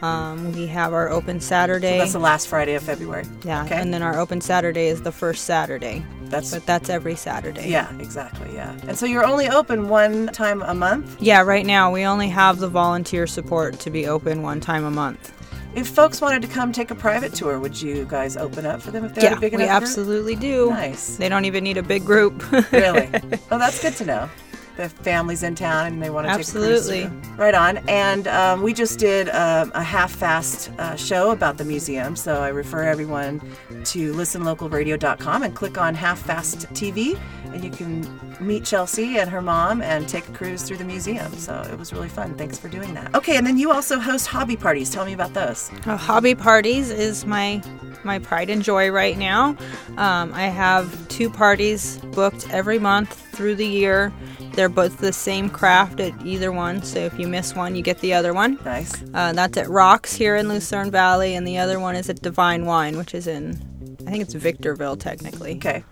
S23: Um, we have our open Saturday.
S4: So that's the last Friday of February.
S23: yeah,
S4: Okay.
S23: and then our open Saturday is the first Saturday.
S4: That's
S23: but that's every Saturday.
S4: Yeah, exactly. Yeah. And so you're only open one time a month?
S23: Yeah, right now we only have the volunteer support to be open one time a month.
S4: If folks wanted to come take a private tour, would you guys open up for them if they're
S23: yeah,
S4: a big
S23: we
S4: enough group?
S23: absolutely do.
S4: Nice.
S23: They don't even need a big group.
S4: really? Oh, that's good to know. The families in town and they want to
S23: Absolutely.
S4: take a cruise. through. Right on. And um, we just did um, a half-fast uh, show about the museum, so I refer everyone to listenlocalradio.com and click on Half Fast TV, and you can meet Chelsea and her mom and take a cruise through the museum. So it was really fun. Thanks for doing that. Okay, and then you also host hobby parties. Tell me about those.
S23: Uh, hobby parties is my my pride and joy right now. Um, I have two parties booked every month through the year. They're both the same craft at either one, so if you miss one, you get the other one.
S4: Nice.
S23: Uh, that's at Rocks here in Lucerne Valley, and the other one is at Divine Wine, which is in, I think it's Victorville technically.
S4: Okay.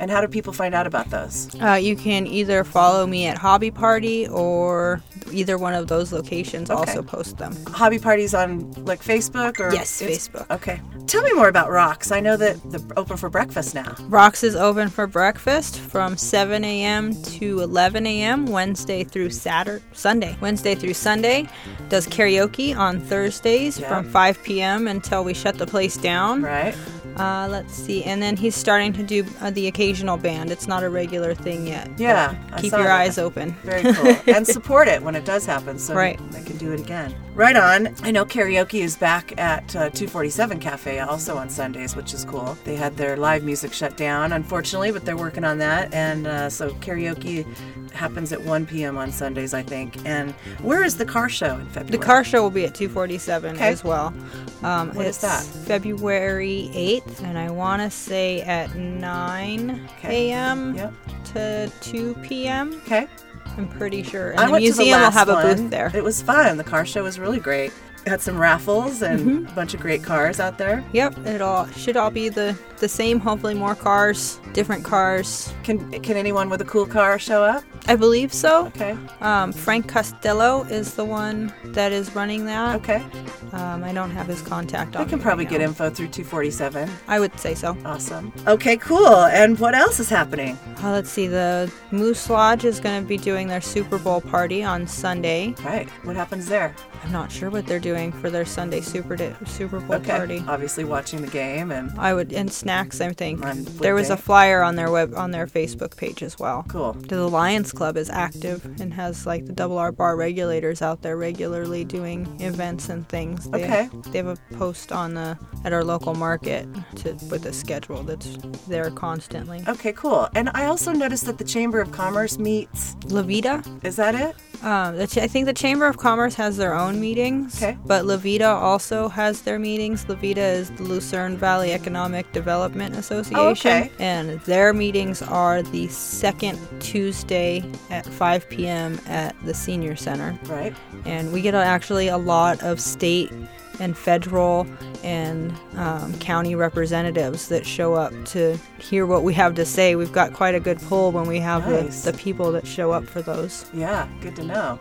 S4: And how do people find out about those?
S23: Uh, you can either follow me at Hobby Party or either one of those locations
S4: Okay.
S23: also post them.
S4: Hobby parties on like Facebook or
S23: Yes, Facebook.
S4: Okay. Tell me more about Rocks. I know that they're open for breakfast now.
S23: Rocks is open for breakfast from 7 a.m. to 11 a.m. Wednesday through Saturday, Sunday. Wednesday through Sunday. Does karaoke on Thursdays
S4: Yeah.
S23: from 5 p.m. until we shut the place down.
S4: Right.
S23: Uh, let's see, and then he's starting to do uh, the occasional band. It's not a regular thing yet.
S4: Yeah,
S23: keep your
S4: that.
S23: eyes open.
S4: Very cool. and support it when it does happen so
S23: Right.
S4: they can do it again. Right on. I know karaoke is back at uh, 247 Cafe also on Sundays, which is cool. They had their live music shut down, unfortunately, but they're working on that. And uh, so karaoke happens at 1 p.m. on Sundays, I think. And where is the car show in February?
S23: The car show will be at 247
S4: Okay.
S23: as well. Um,
S4: What is
S23: it's
S4: that?
S23: February 8th, and I want to say at 9
S4: Okay.
S23: a.m.
S4: Yep.
S23: to 2 p.m.
S4: Okay.
S23: I'm pretty sure. And
S4: I
S23: the
S4: went
S23: museum
S4: to the
S23: will have a
S4: one.
S23: booth there.
S4: It was fun. The car show was really great. Had some raffles and
S23: Mm-hmm.
S4: a bunch of great cars out there.
S23: Yep, it all should all be the the same. Hopefully, more cars, different cars.
S4: Can can anyone with a cool car show up?
S23: I believe so.
S4: Okay.
S23: Um, Frank Costello is the one that is running that.
S4: Okay.
S23: Um, I don't have his contact.
S4: I can probably
S23: right
S4: get info through 247.
S23: I would say so.
S4: Awesome. Okay, cool. And what else is happening?
S23: Uh, let's see. The Moose Lodge is going to be doing their Super Bowl party on Sunday.
S4: Right. What happens there?
S23: I'm not sure what they're doing for their Sunday Super Day, Super Bowl
S4: Okay.
S23: party.
S4: Obviously watching the game and
S23: I would and snacks. I think there was a flyer on their web on their Facebook page as well.
S4: Cool.
S23: The Lions Club is active and has like the Double R Bar regulators out there regularly doing events and things. They,
S4: Okay.
S23: They have a post on the at our local market to with a schedule that's there constantly.
S4: Okay, cool. And I also noticed that the Chamber of Commerce meets.
S23: Levita.
S4: Is that it?
S23: Um, the ch- I think the Chamber of Commerce has their own meetings.
S4: Okay.
S23: But Levita also has their meetings. Levita is the Lucerne Valley Economic Development Association.
S4: Oh, okay.
S23: And their meetings are the second Tuesday at 5 p.m. at the Senior Center.
S4: Right.
S23: And we get actually a lot of state and federal and um, county representatives that show up to hear what we have to say. We've got quite a good pull when we have
S4: Nice.
S23: the, the people that show up for those.
S4: Yeah, good to know.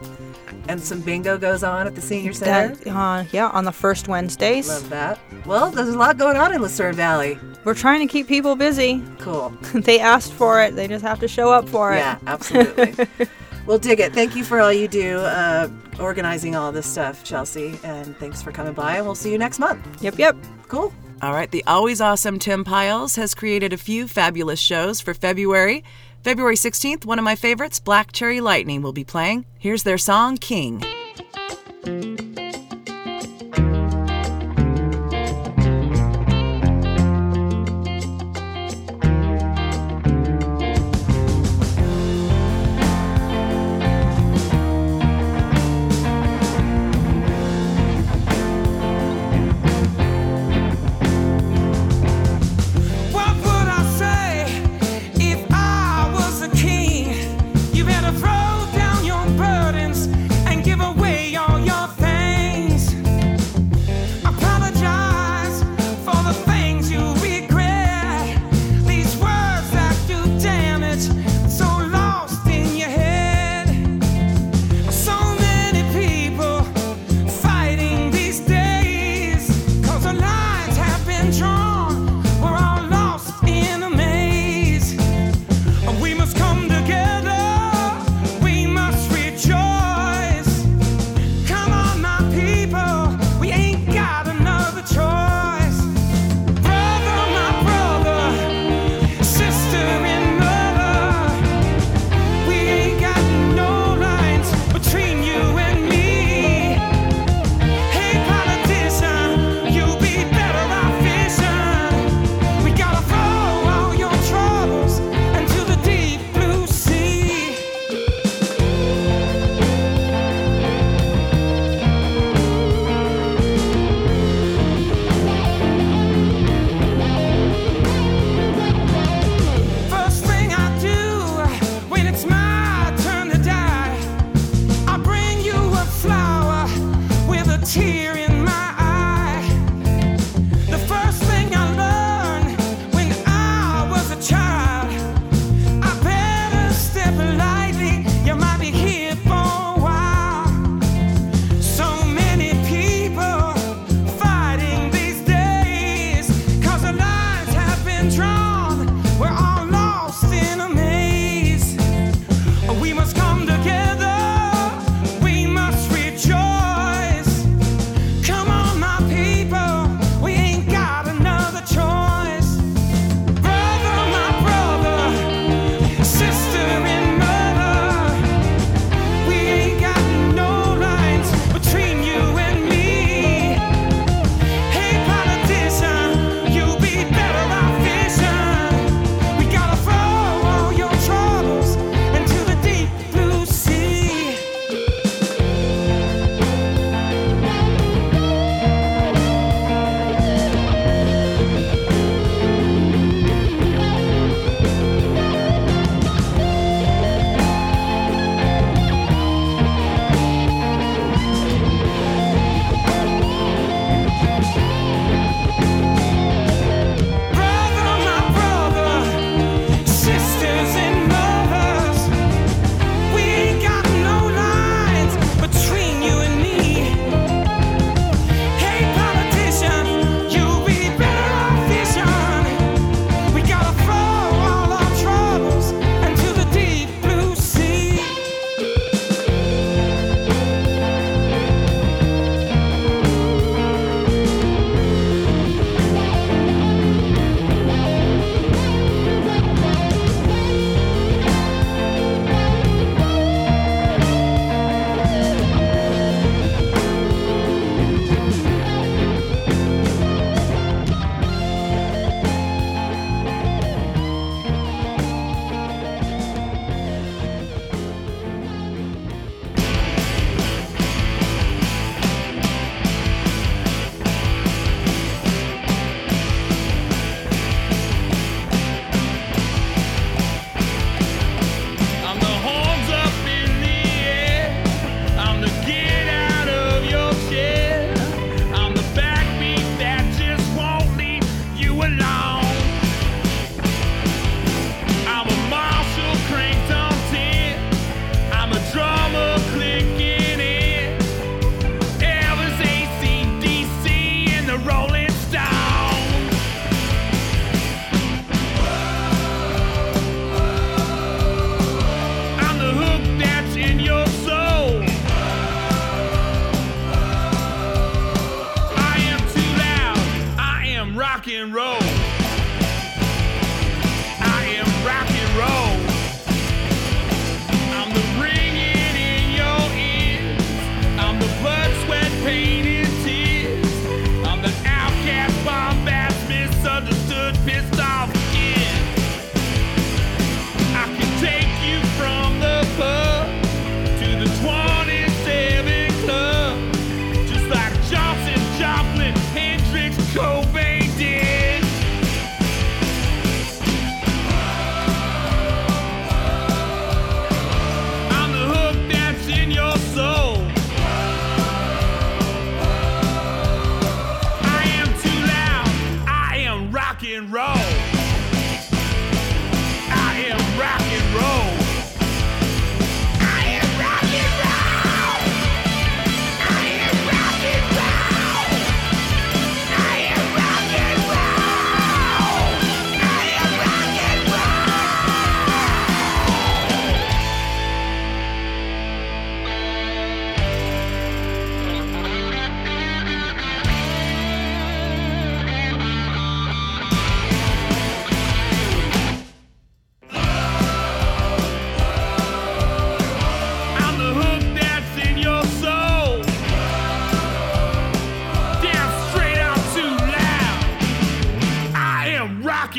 S4: And some bingo goes on at the Senior Center.
S23: That, uh, yeah, on the first Wednesdays.
S4: Love that. Well, there's a lot going on in Lucerne Valley.
S23: We're trying to keep people busy.
S4: Cool.
S23: they asked for it. They just have to show up for it.
S4: Yeah, absolutely. we'll dig it. Thank you for all you do, uh, organizing all this stuff, Chelsea. And thanks for coming by. And we'll see you next month.
S23: Yep, yep.
S4: Cool. All right. The always awesome Tim Pyles has created a few fabulous shows for February. February 16th, one of my favorites, Black Cherry Lightning, will be playing. Here's their song, King.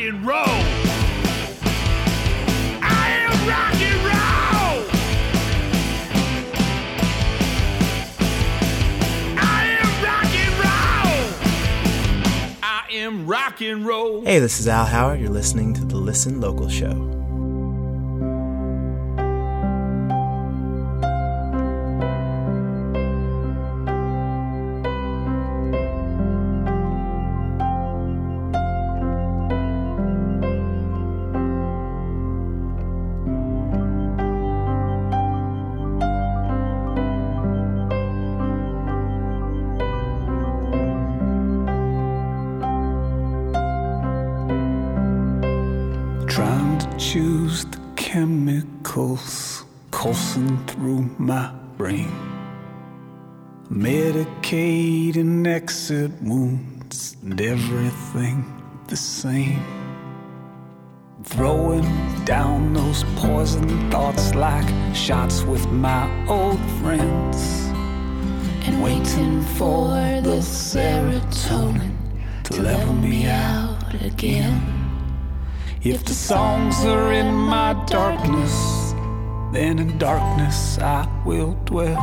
S17: And
S24: roll. Rock and roll.
S25: Hey, this is Al Howard. You're listening to the Listen Local Show.
S11: My brain. Medicating exit wounds and everything the same. Throwing down those poison thoughts like shots with my old friends. And waiting for the serotonin to level me out again. If the songs are in my darkness, then in darkness I will dwell.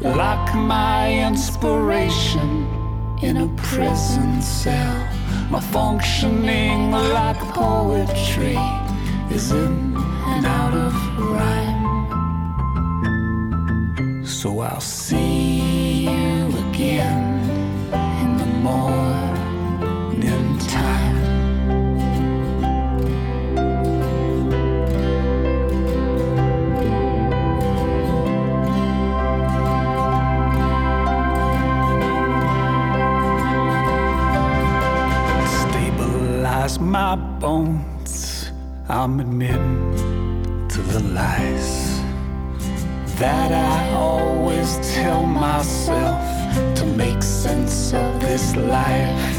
S11: Like my inspiration in a prison cell, my functioning like poetry is in and out of rhyme. So I'll see you again in the morning stabilize my bones. I'm admitting to the lies that I always tell myself to make sense of this life.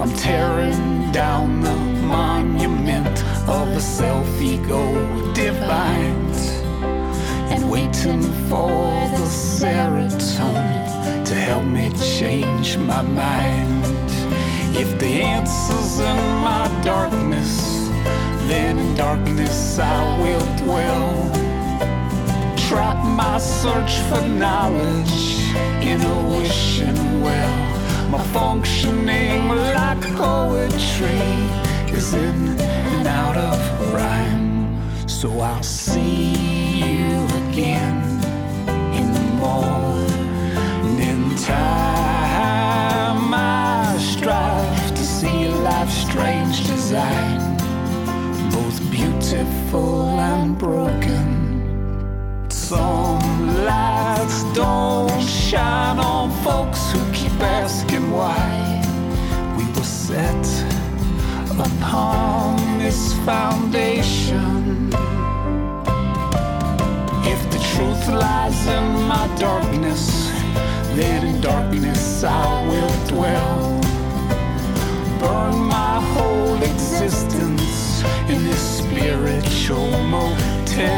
S11: I'm tearing down the monument of a self ego divine and waiting for the serotonin to help me change my mind. If the answer's in my darkness, then in darkness I will dwell. Trap my search for knowledge in a wishing well. My functioning like poetry is in and out of rhyme. So I'll see you again in the morning broken. Some lights don't shine on folks who keep asking why we were set upon this foundation. If the truth lies in my darkness, then in darkness I will dwell. Burn my whole existence in this spiritual motel.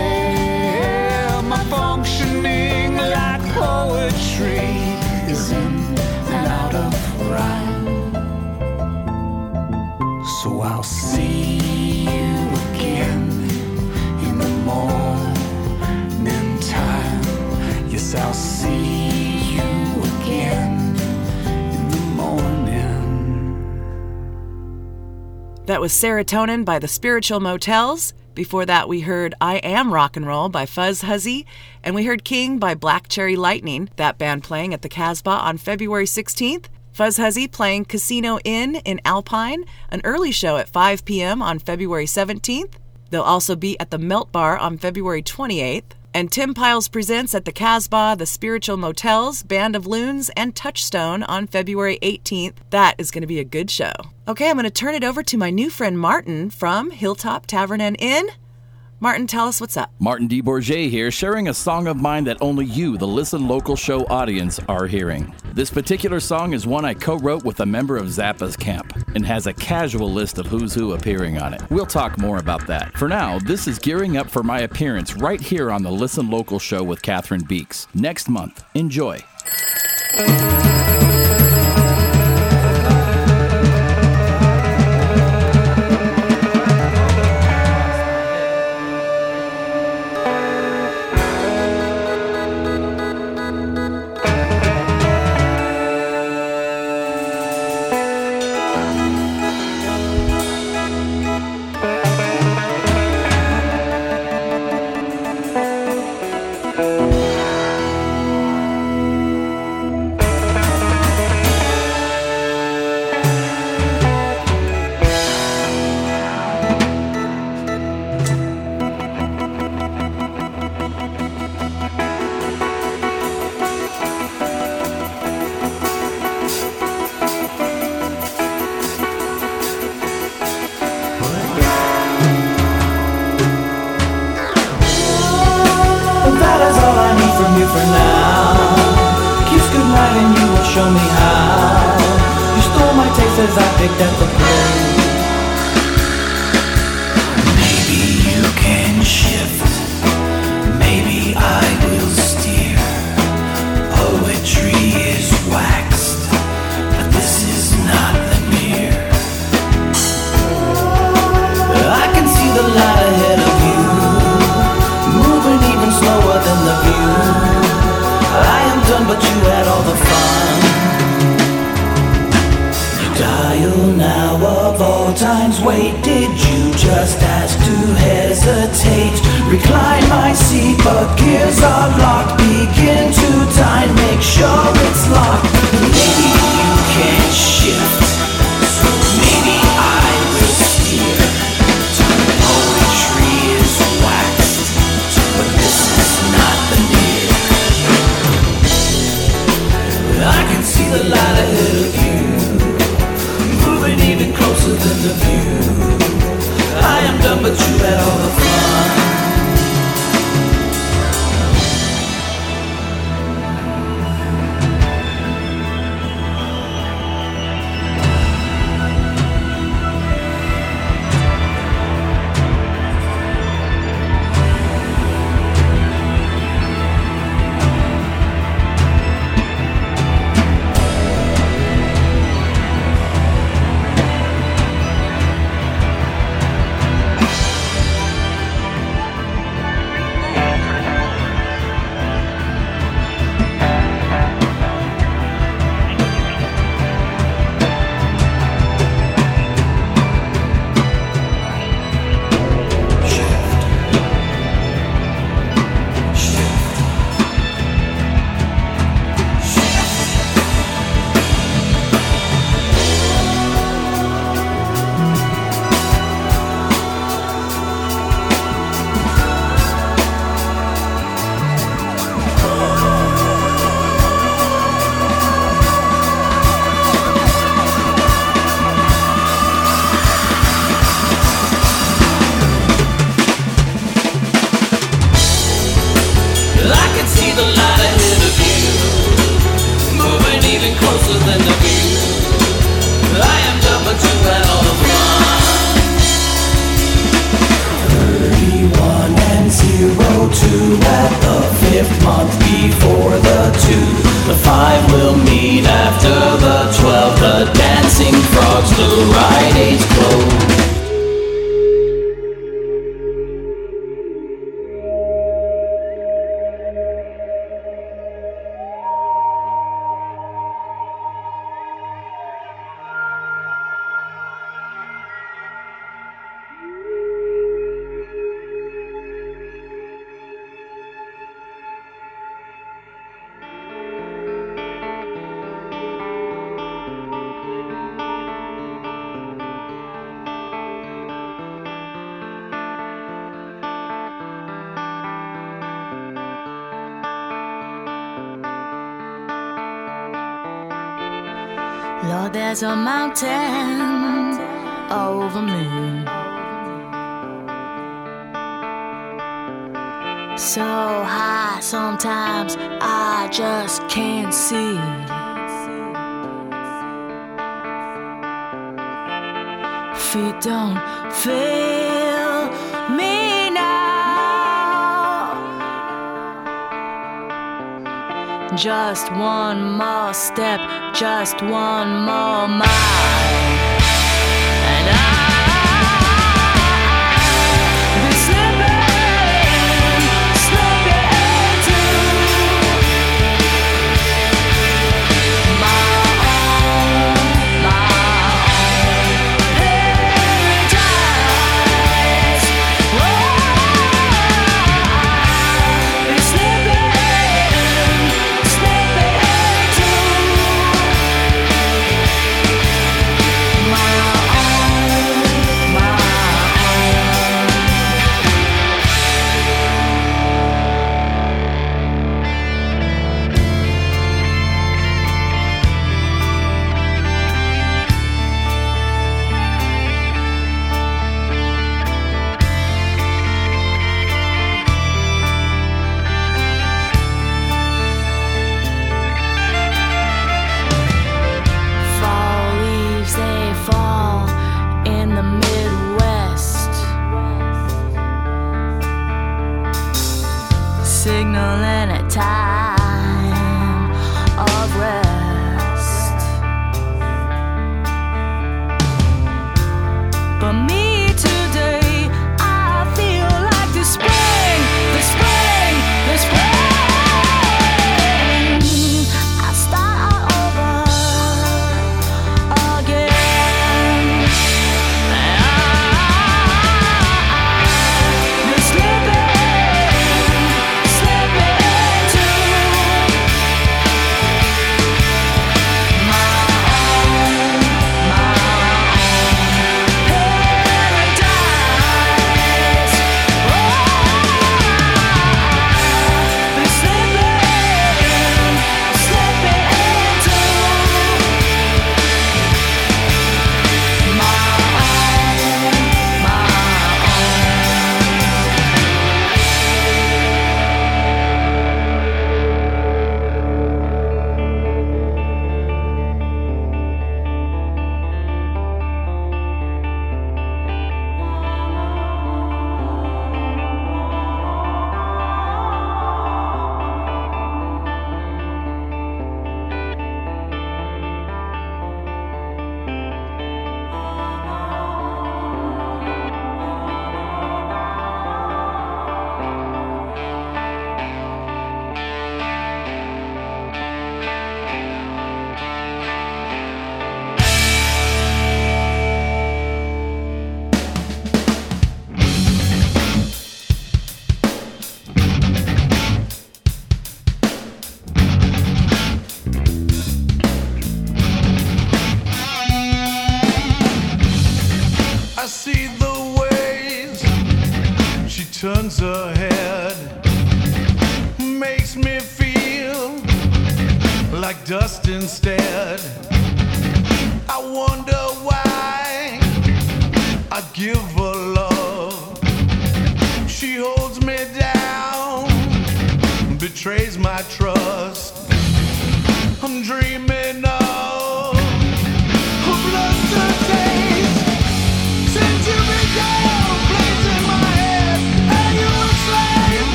S11: My functioning like poetry is in and out of rhyme. So I'll see you again in the morning time. Yes, I'll see
S4: That was Serotonin by the Spiritual Motels. Before that, we heard I Am Rock and Roll by Fuzz Huzzy, and we heard King by Black Cherry Lightning, that band playing at the Casbah on February 16th. Fuzz Huzzy playing Casino Inn in Alpine, an early show at 5 p.m. on February 17th. They'll also be at the Melt Bar on February 28th. And Tim Pyles presents at the Casbah, the Spiritual Motels, Band of Loons, and Touchstone on February 18th. That is going to be a good show. Okay, I'm going to turn it over to my new friend Martin from Hilltop Tavern and Inn. Martin, tell us what's up.
S19: Martin DeBourget here, sharing a song of mine that only you, the Listen Local Show audience, are hearing. This particular song is one I co wrote with a member of Zappa's camp and has a casual list of who's who appearing on it. We'll talk more about that. For now, this is gearing up for my appearance right here on the Listen Local Show with Catherine Beeks next month. Enjoy.
S26: There's a mountain over me. So high, sometimes I just can't see. Feet don't fail. Just one more step, just one more mile.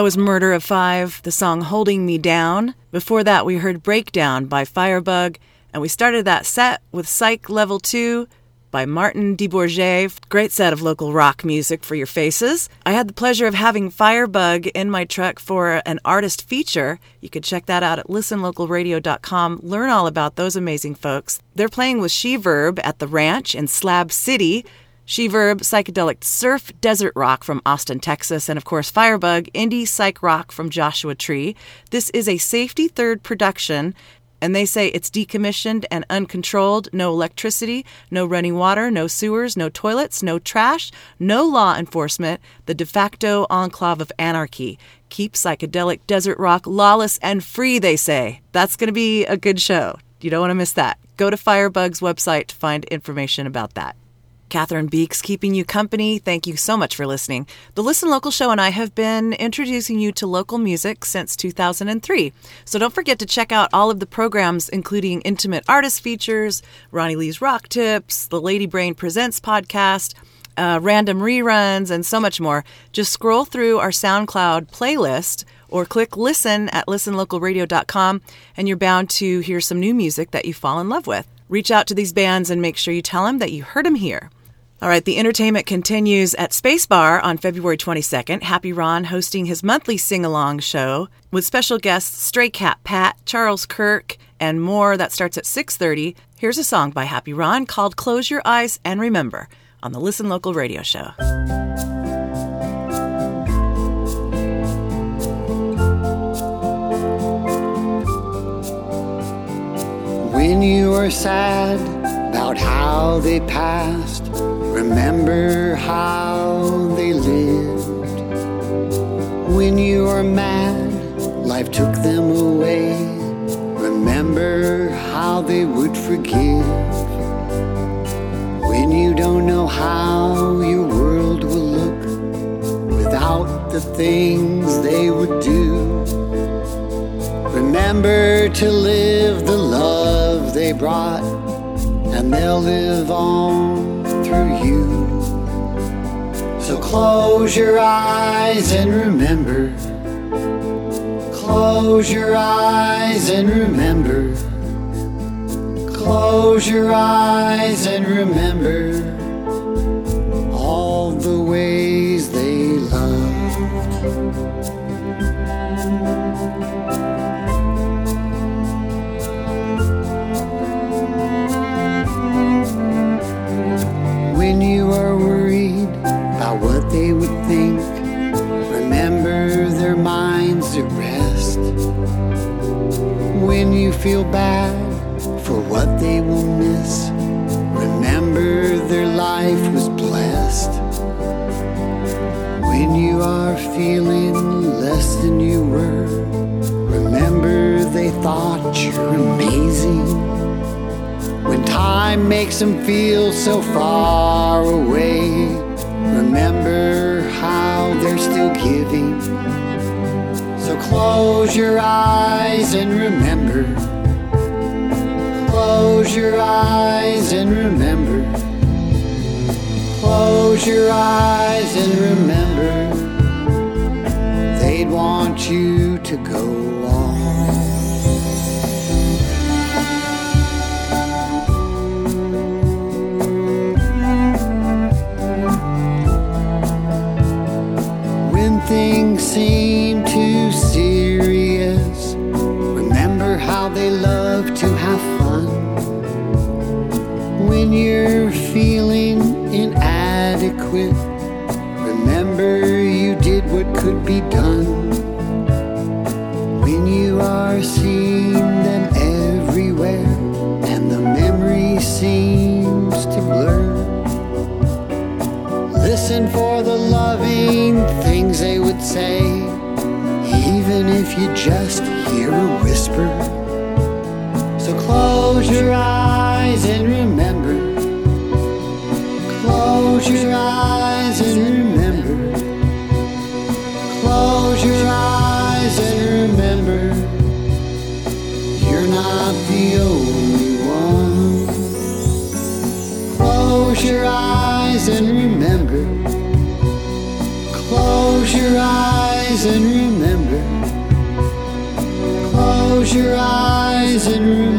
S4: That was Murder of Five, the song Holding Me Down. Before that, we heard Breakdown by Firebug, and we started that set with Psych Level 2 by Martin DeBourget. Great set of local rock music for your faces. I had the pleasure of having Firebug in my truck for an artist feature. You could check that out at listenlocalradio.com. Learn all about those amazing folks. They're playing with She Verb at the ranch in Slab City. She Verb, psychedelic surf desert rock from Austin, Texas, and of course Firebug, indie psych rock from Joshua Tree. This is a safety third production, and they say it's decommissioned and uncontrolled, no electricity, no running water, no sewers, no toilets, no trash, no law enforcement, the de facto enclave of anarchy. Keep psychedelic desert rock lawless and free, they say. That's going to be a good show. You don't want to miss that. Go to Firebug's website to find information about that. Catherine Beeks keeping you company. Thank you so much for listening. The Listen Local Show and I have been introducing you to local music since 2003. So don't forget to check out all of the programs, including intimate artist features, Ronnie Lee's Rock Tips, the Lady Brain Presents podcast, uh, random reruns, and so much more. Just scroll through our SoundCloud playlist or click listen at listenlocalradio.com and you're bound to hear some new music that you fall in love with. Reach out to these bands and make sure you tell them that you heard them here. All right, the entertainment continues at Space Bar on February 22nd. Happy Ron hosting his monthly sing along show with special guests Stray Cat Pat, Charles Kirk, and more. That starts at 6:30. Here's a song by Happy Ron called "Close Your Eyes and Remember" on the Listen Local Radio Show.
S16: When you are sad about how they passed, remember how they lived. When you are mad, life took them away, remember how they would forgive. When you don't know how your world will look without the things they would do. Remember to live the love they brought, and they'll live on through you. So close your eyes and remember. Close your eyes and remember. Close your eyes and remember When you feel bad for what they will miss. Remember their life was blessed. When you are feeling less than you were, remember they thought you're amazing. When time makes them feel so far away, remember how they're still giving. So close your eyes and remember. Close your eyes and remember. Close your eyes and remember. They'd want you to go inadequate, remember you did what could be done. When you are seeing them everywhere and the memory seems to blur. Listen for the loving things they would say, even if you just and remember. Close your eyes and remember.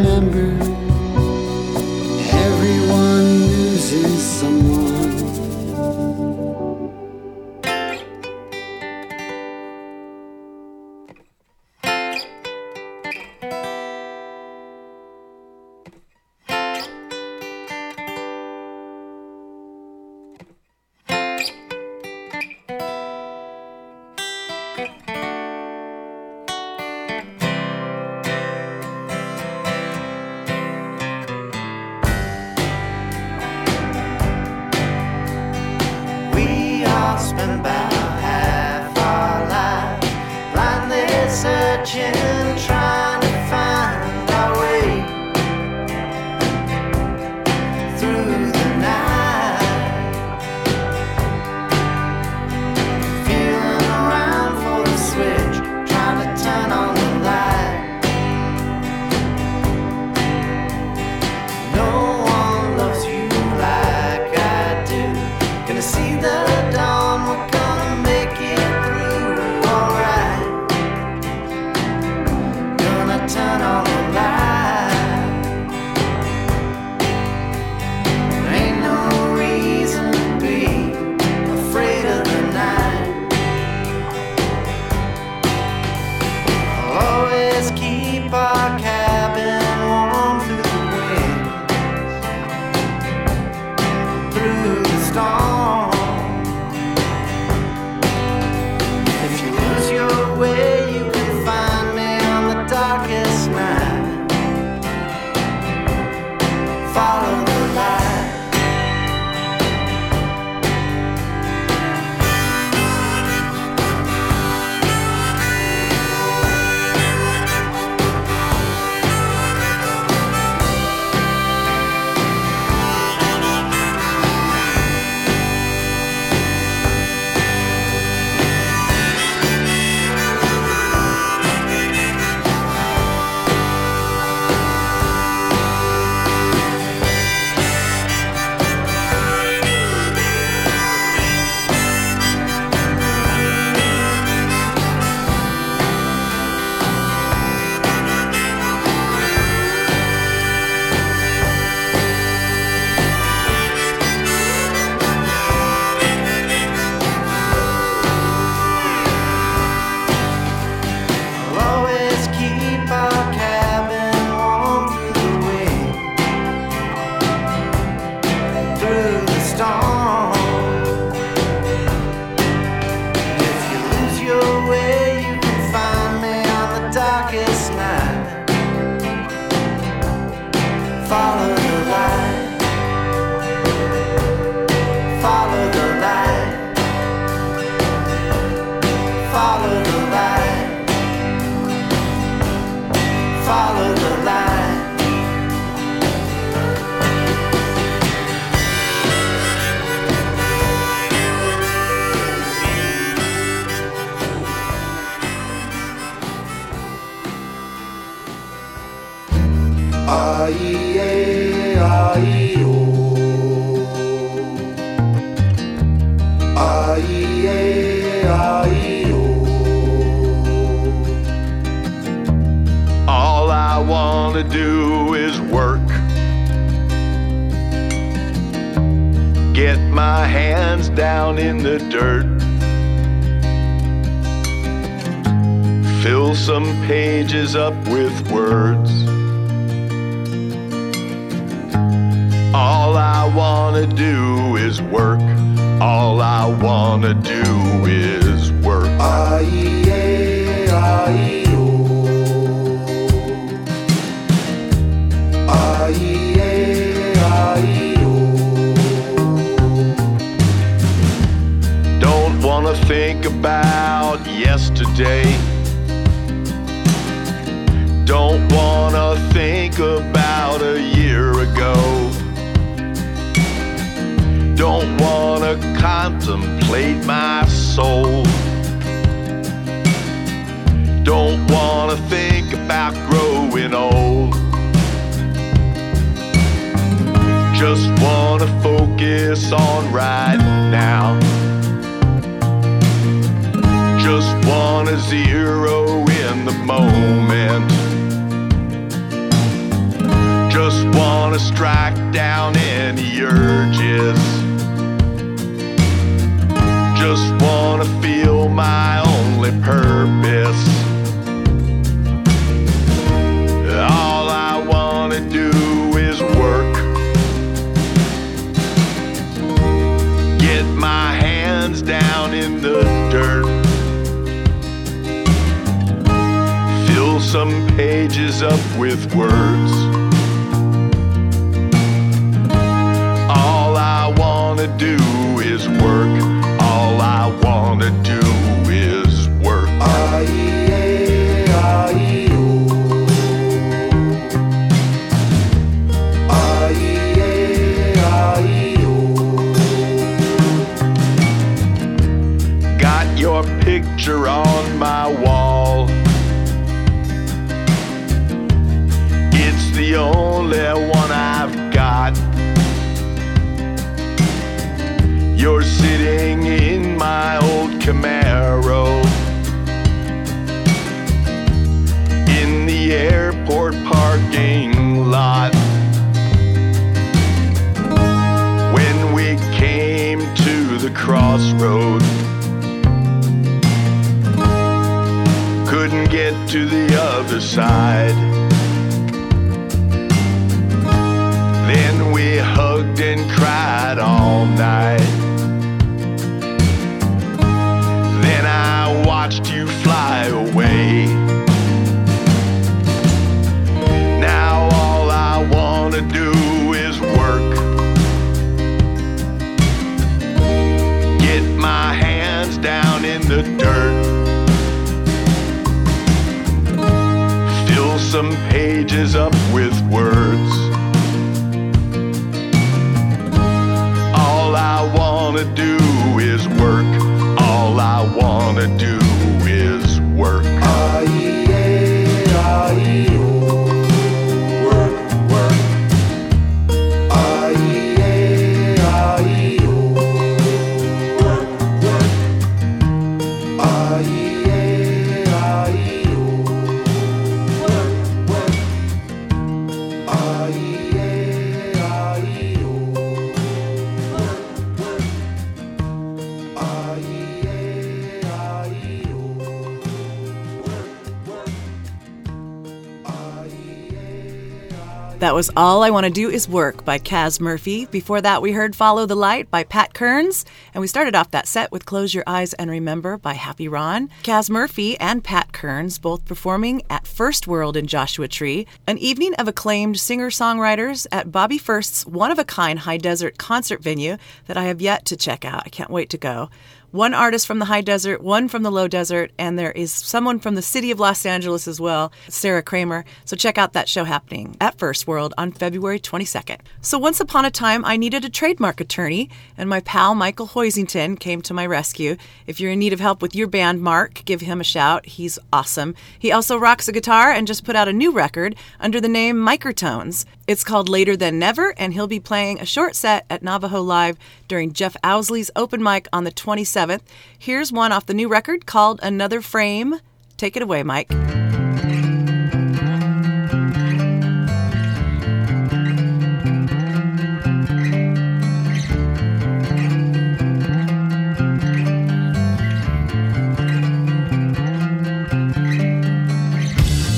S27: Other side.
S4: That was All I Want to Do Is Work by Kaz Murphy. Before that, we heard Follow the Light by Pat Kearns. And we started off that set with Close Your Eyes and Remember by Happy Ron. Kaz Murphy and Pat Kearns both performing at First World in Joshua Tree, an evening of acclaimed singer songwriters at Bobby First's one of a kind high desert concert venue that I have yet to check out. I can't wait to go. One artist from the high desert, one from the low desert, and there is someone from the city of Los Angeles as well, Sarah Kramer. So check out that show happening at First World on February 22nd. So once upon a time, I needed a trademark attorney, and my pal Michael Hoisington came to my rescue. If you're in need of help with your band, Mark, give him a shout. He's awesome. He also rocks a guitar and just put out a new record under the name Microtones. It's called Later Than Never, and he'll be playing a short set at Navajo Live during Jeff Owsley's open mic on the 27th. Here's one off the new record called Another Frame. Take it away, Mike.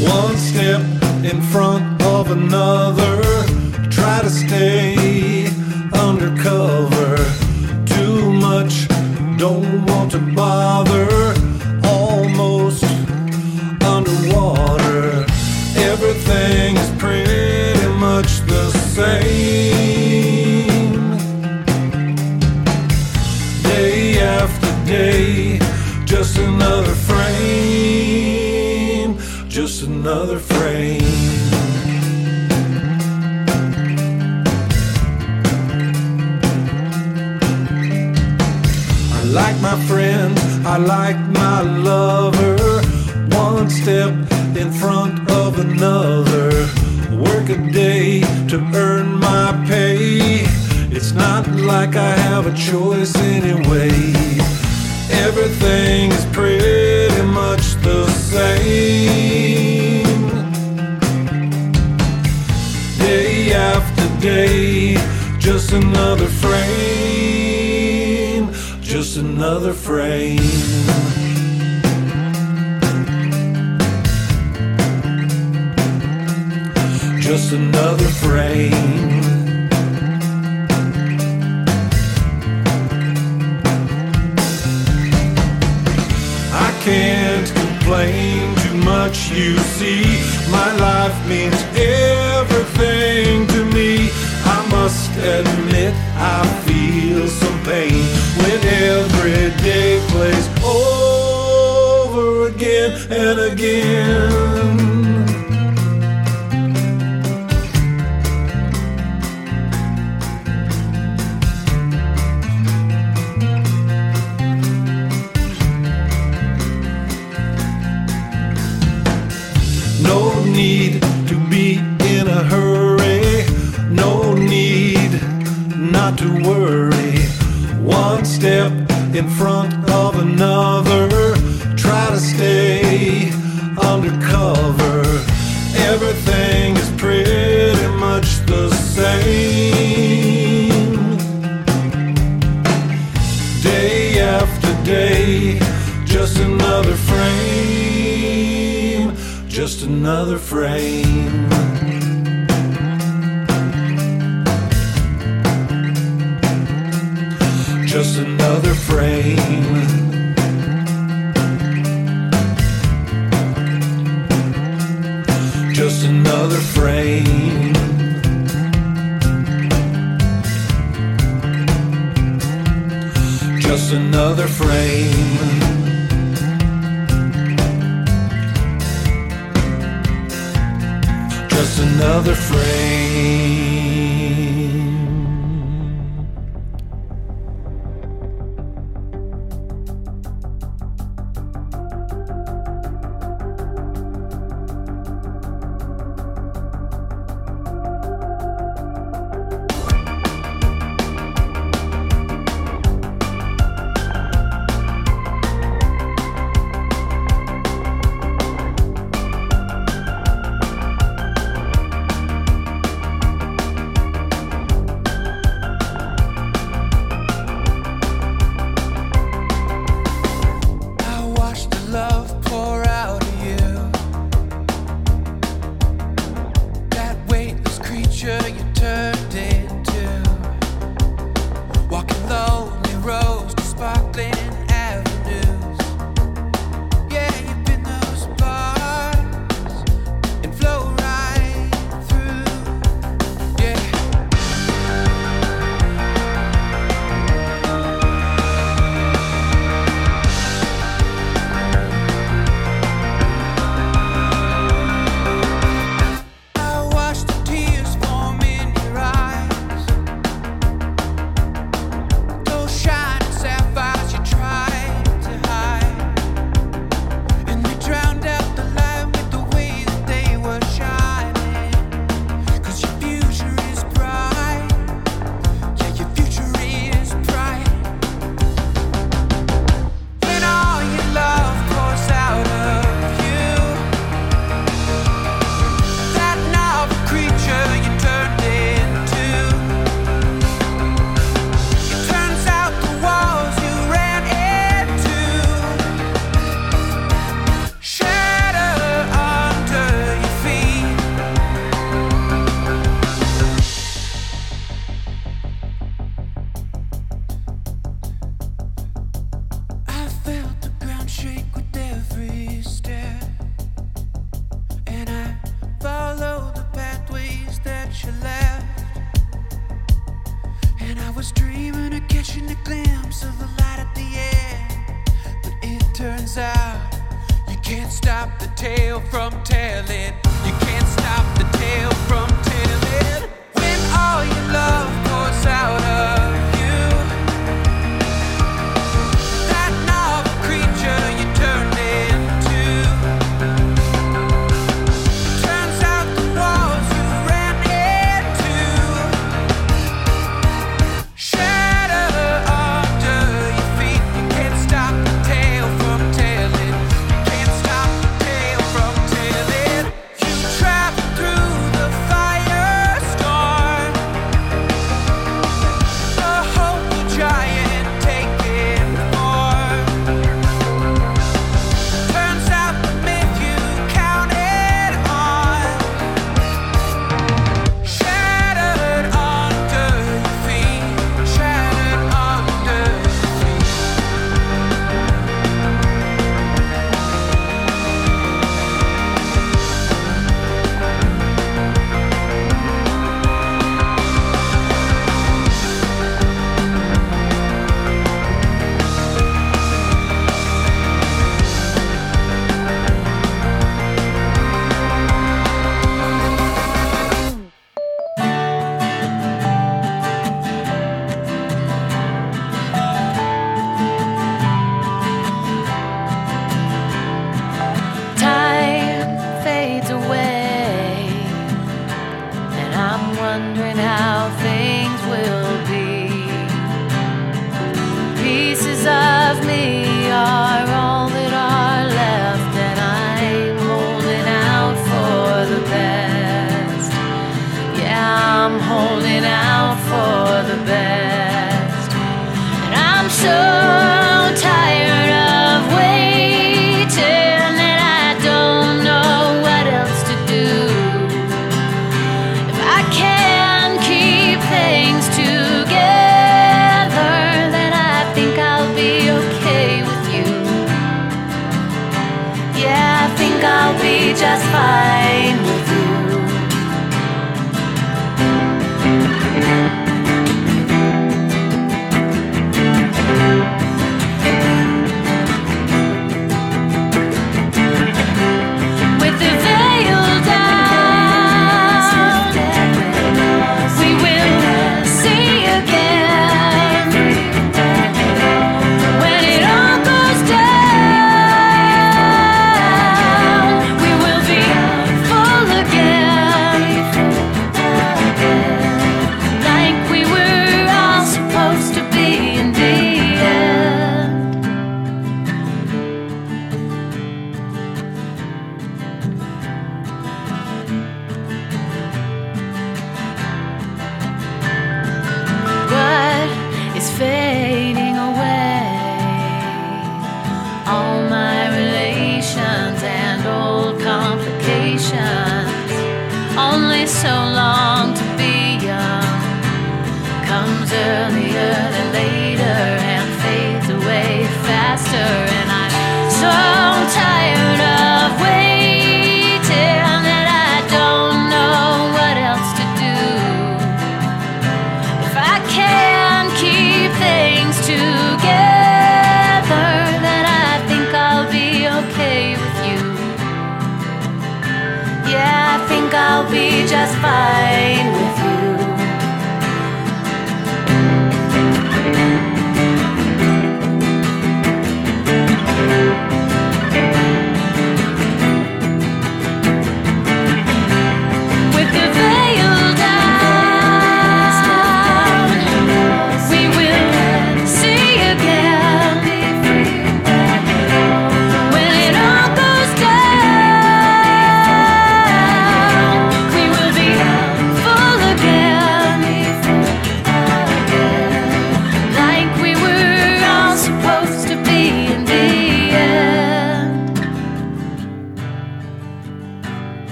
S26: One step in front of another. Try my friend, I like my lover. One step in front of another. Work a day to earn my pay. It's not like I have a choice anyway. Everything is pretty much the same. Day after day, just another frame, another frame. Just another frame. I can't complain too much, you see. My life means everything to me. Must admit, I feel some pain when every day plays over again and again. To worry. One step in front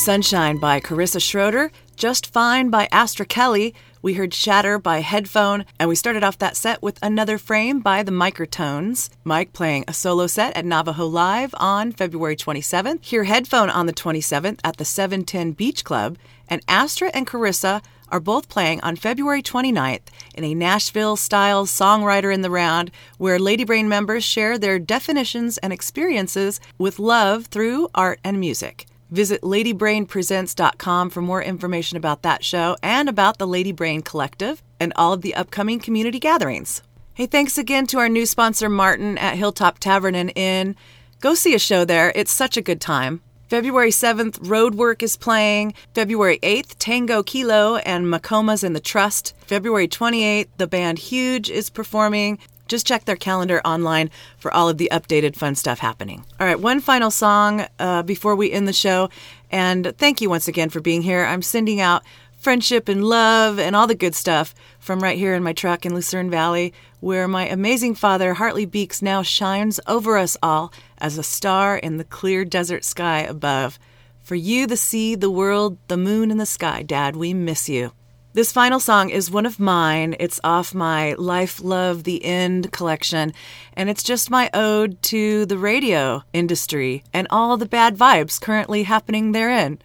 S5: Sunshine
S4: by Carissa Schroeder, Just Fine by Astra Kelly. We heard Shatter by Headphone, and we started off that set with Another Frame by the Microtones. Mike playing a solo set at Navajo Live on February 27th. Hear Headphone on the 27th at the 710 Beach Club, and Astra and Carissa are both playing on February 29th in a Nashville style songwriter in the round where Lady Brain members share their definitions and experiences with love through art and music. Visit ladybrainpresents.com for more information about that show and about the Lady Brain Collective and all of the upcoming community gatherings. Hey, thanks again to our new sponsor, Martin at Hilltop Tavern and Inn. Go see a show there, it's such a good time. February 7th, Roadwork is playing. February 8th, Tango Kilo and Macomas and the Trust. February 28th, the band Huge is performing. Just check their calendar online for all of the updated fun stuff happening. All right, one final song uh, before we end the show. And thank you once again for being here. I'm sending out friendship and love and all the good stuff from right here in my truck in Lucerne Valley, where my amazing father, Hartley Beeks, now shines over us all as a star in the clear desert sky above. For you, the sea, the world, the moon, and the sky, Dad, we miss you. This final song is one of mine. It's off my Life, Love, The End collection, and it's just my ode to the radio industry and all the bad vibes currently happening therein.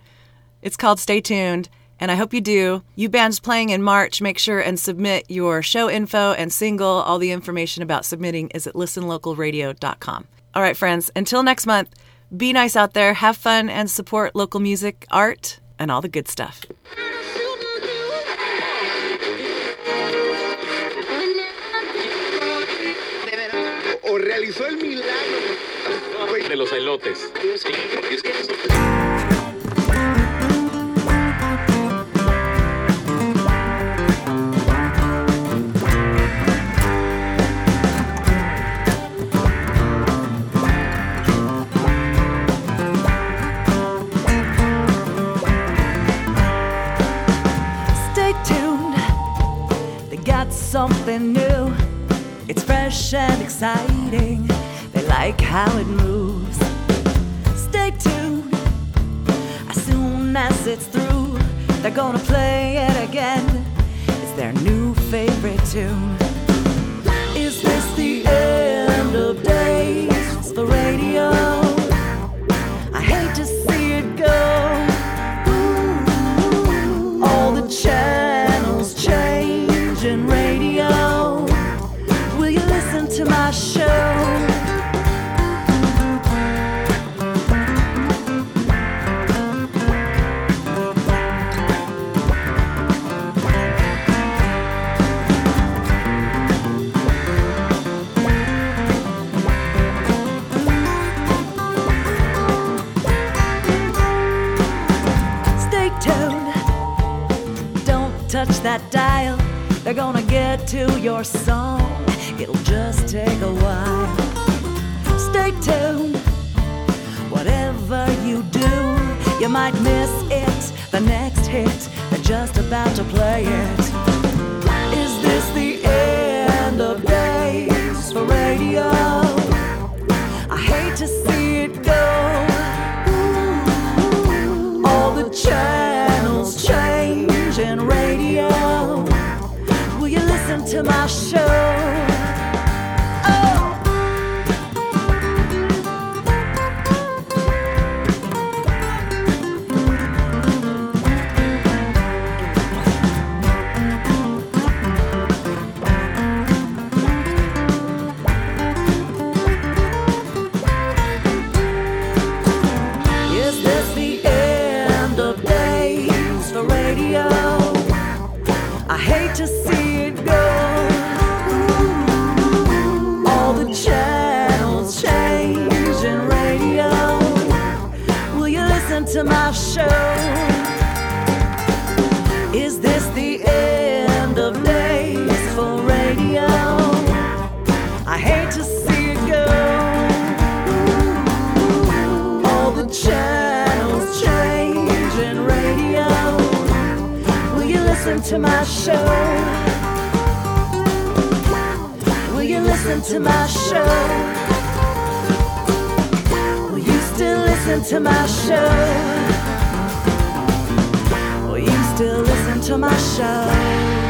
S4: It's called Stay Tuned, and I hope you do. You bands playing in March, make sure and submit your show info and single. All the information about submitting is at listenlocalradio.com. All right, friends, until next month, be nice out there, have fun, and support local music, art, and all the good stuff.
S28: O realizó el milagro
S29: de los elotes.
S19: Stay tuned, they got something new. It's fresh and exciting, they like how it moves. Stay tuned, as soon as it's through, they're gonna play it again. It's their new favorite tune. Is this the end of days for radio? That dial. They're gonna get to your song. It'll just take a while. Stay tuned. Whatever you do, you might miss it. The next hit, they're just about to play it. Is this the end of days for radio? I hate to see it go. All the channels to my show? To my show? Will you listen to my show? Will you still listen to my show? Will you still listen to my show?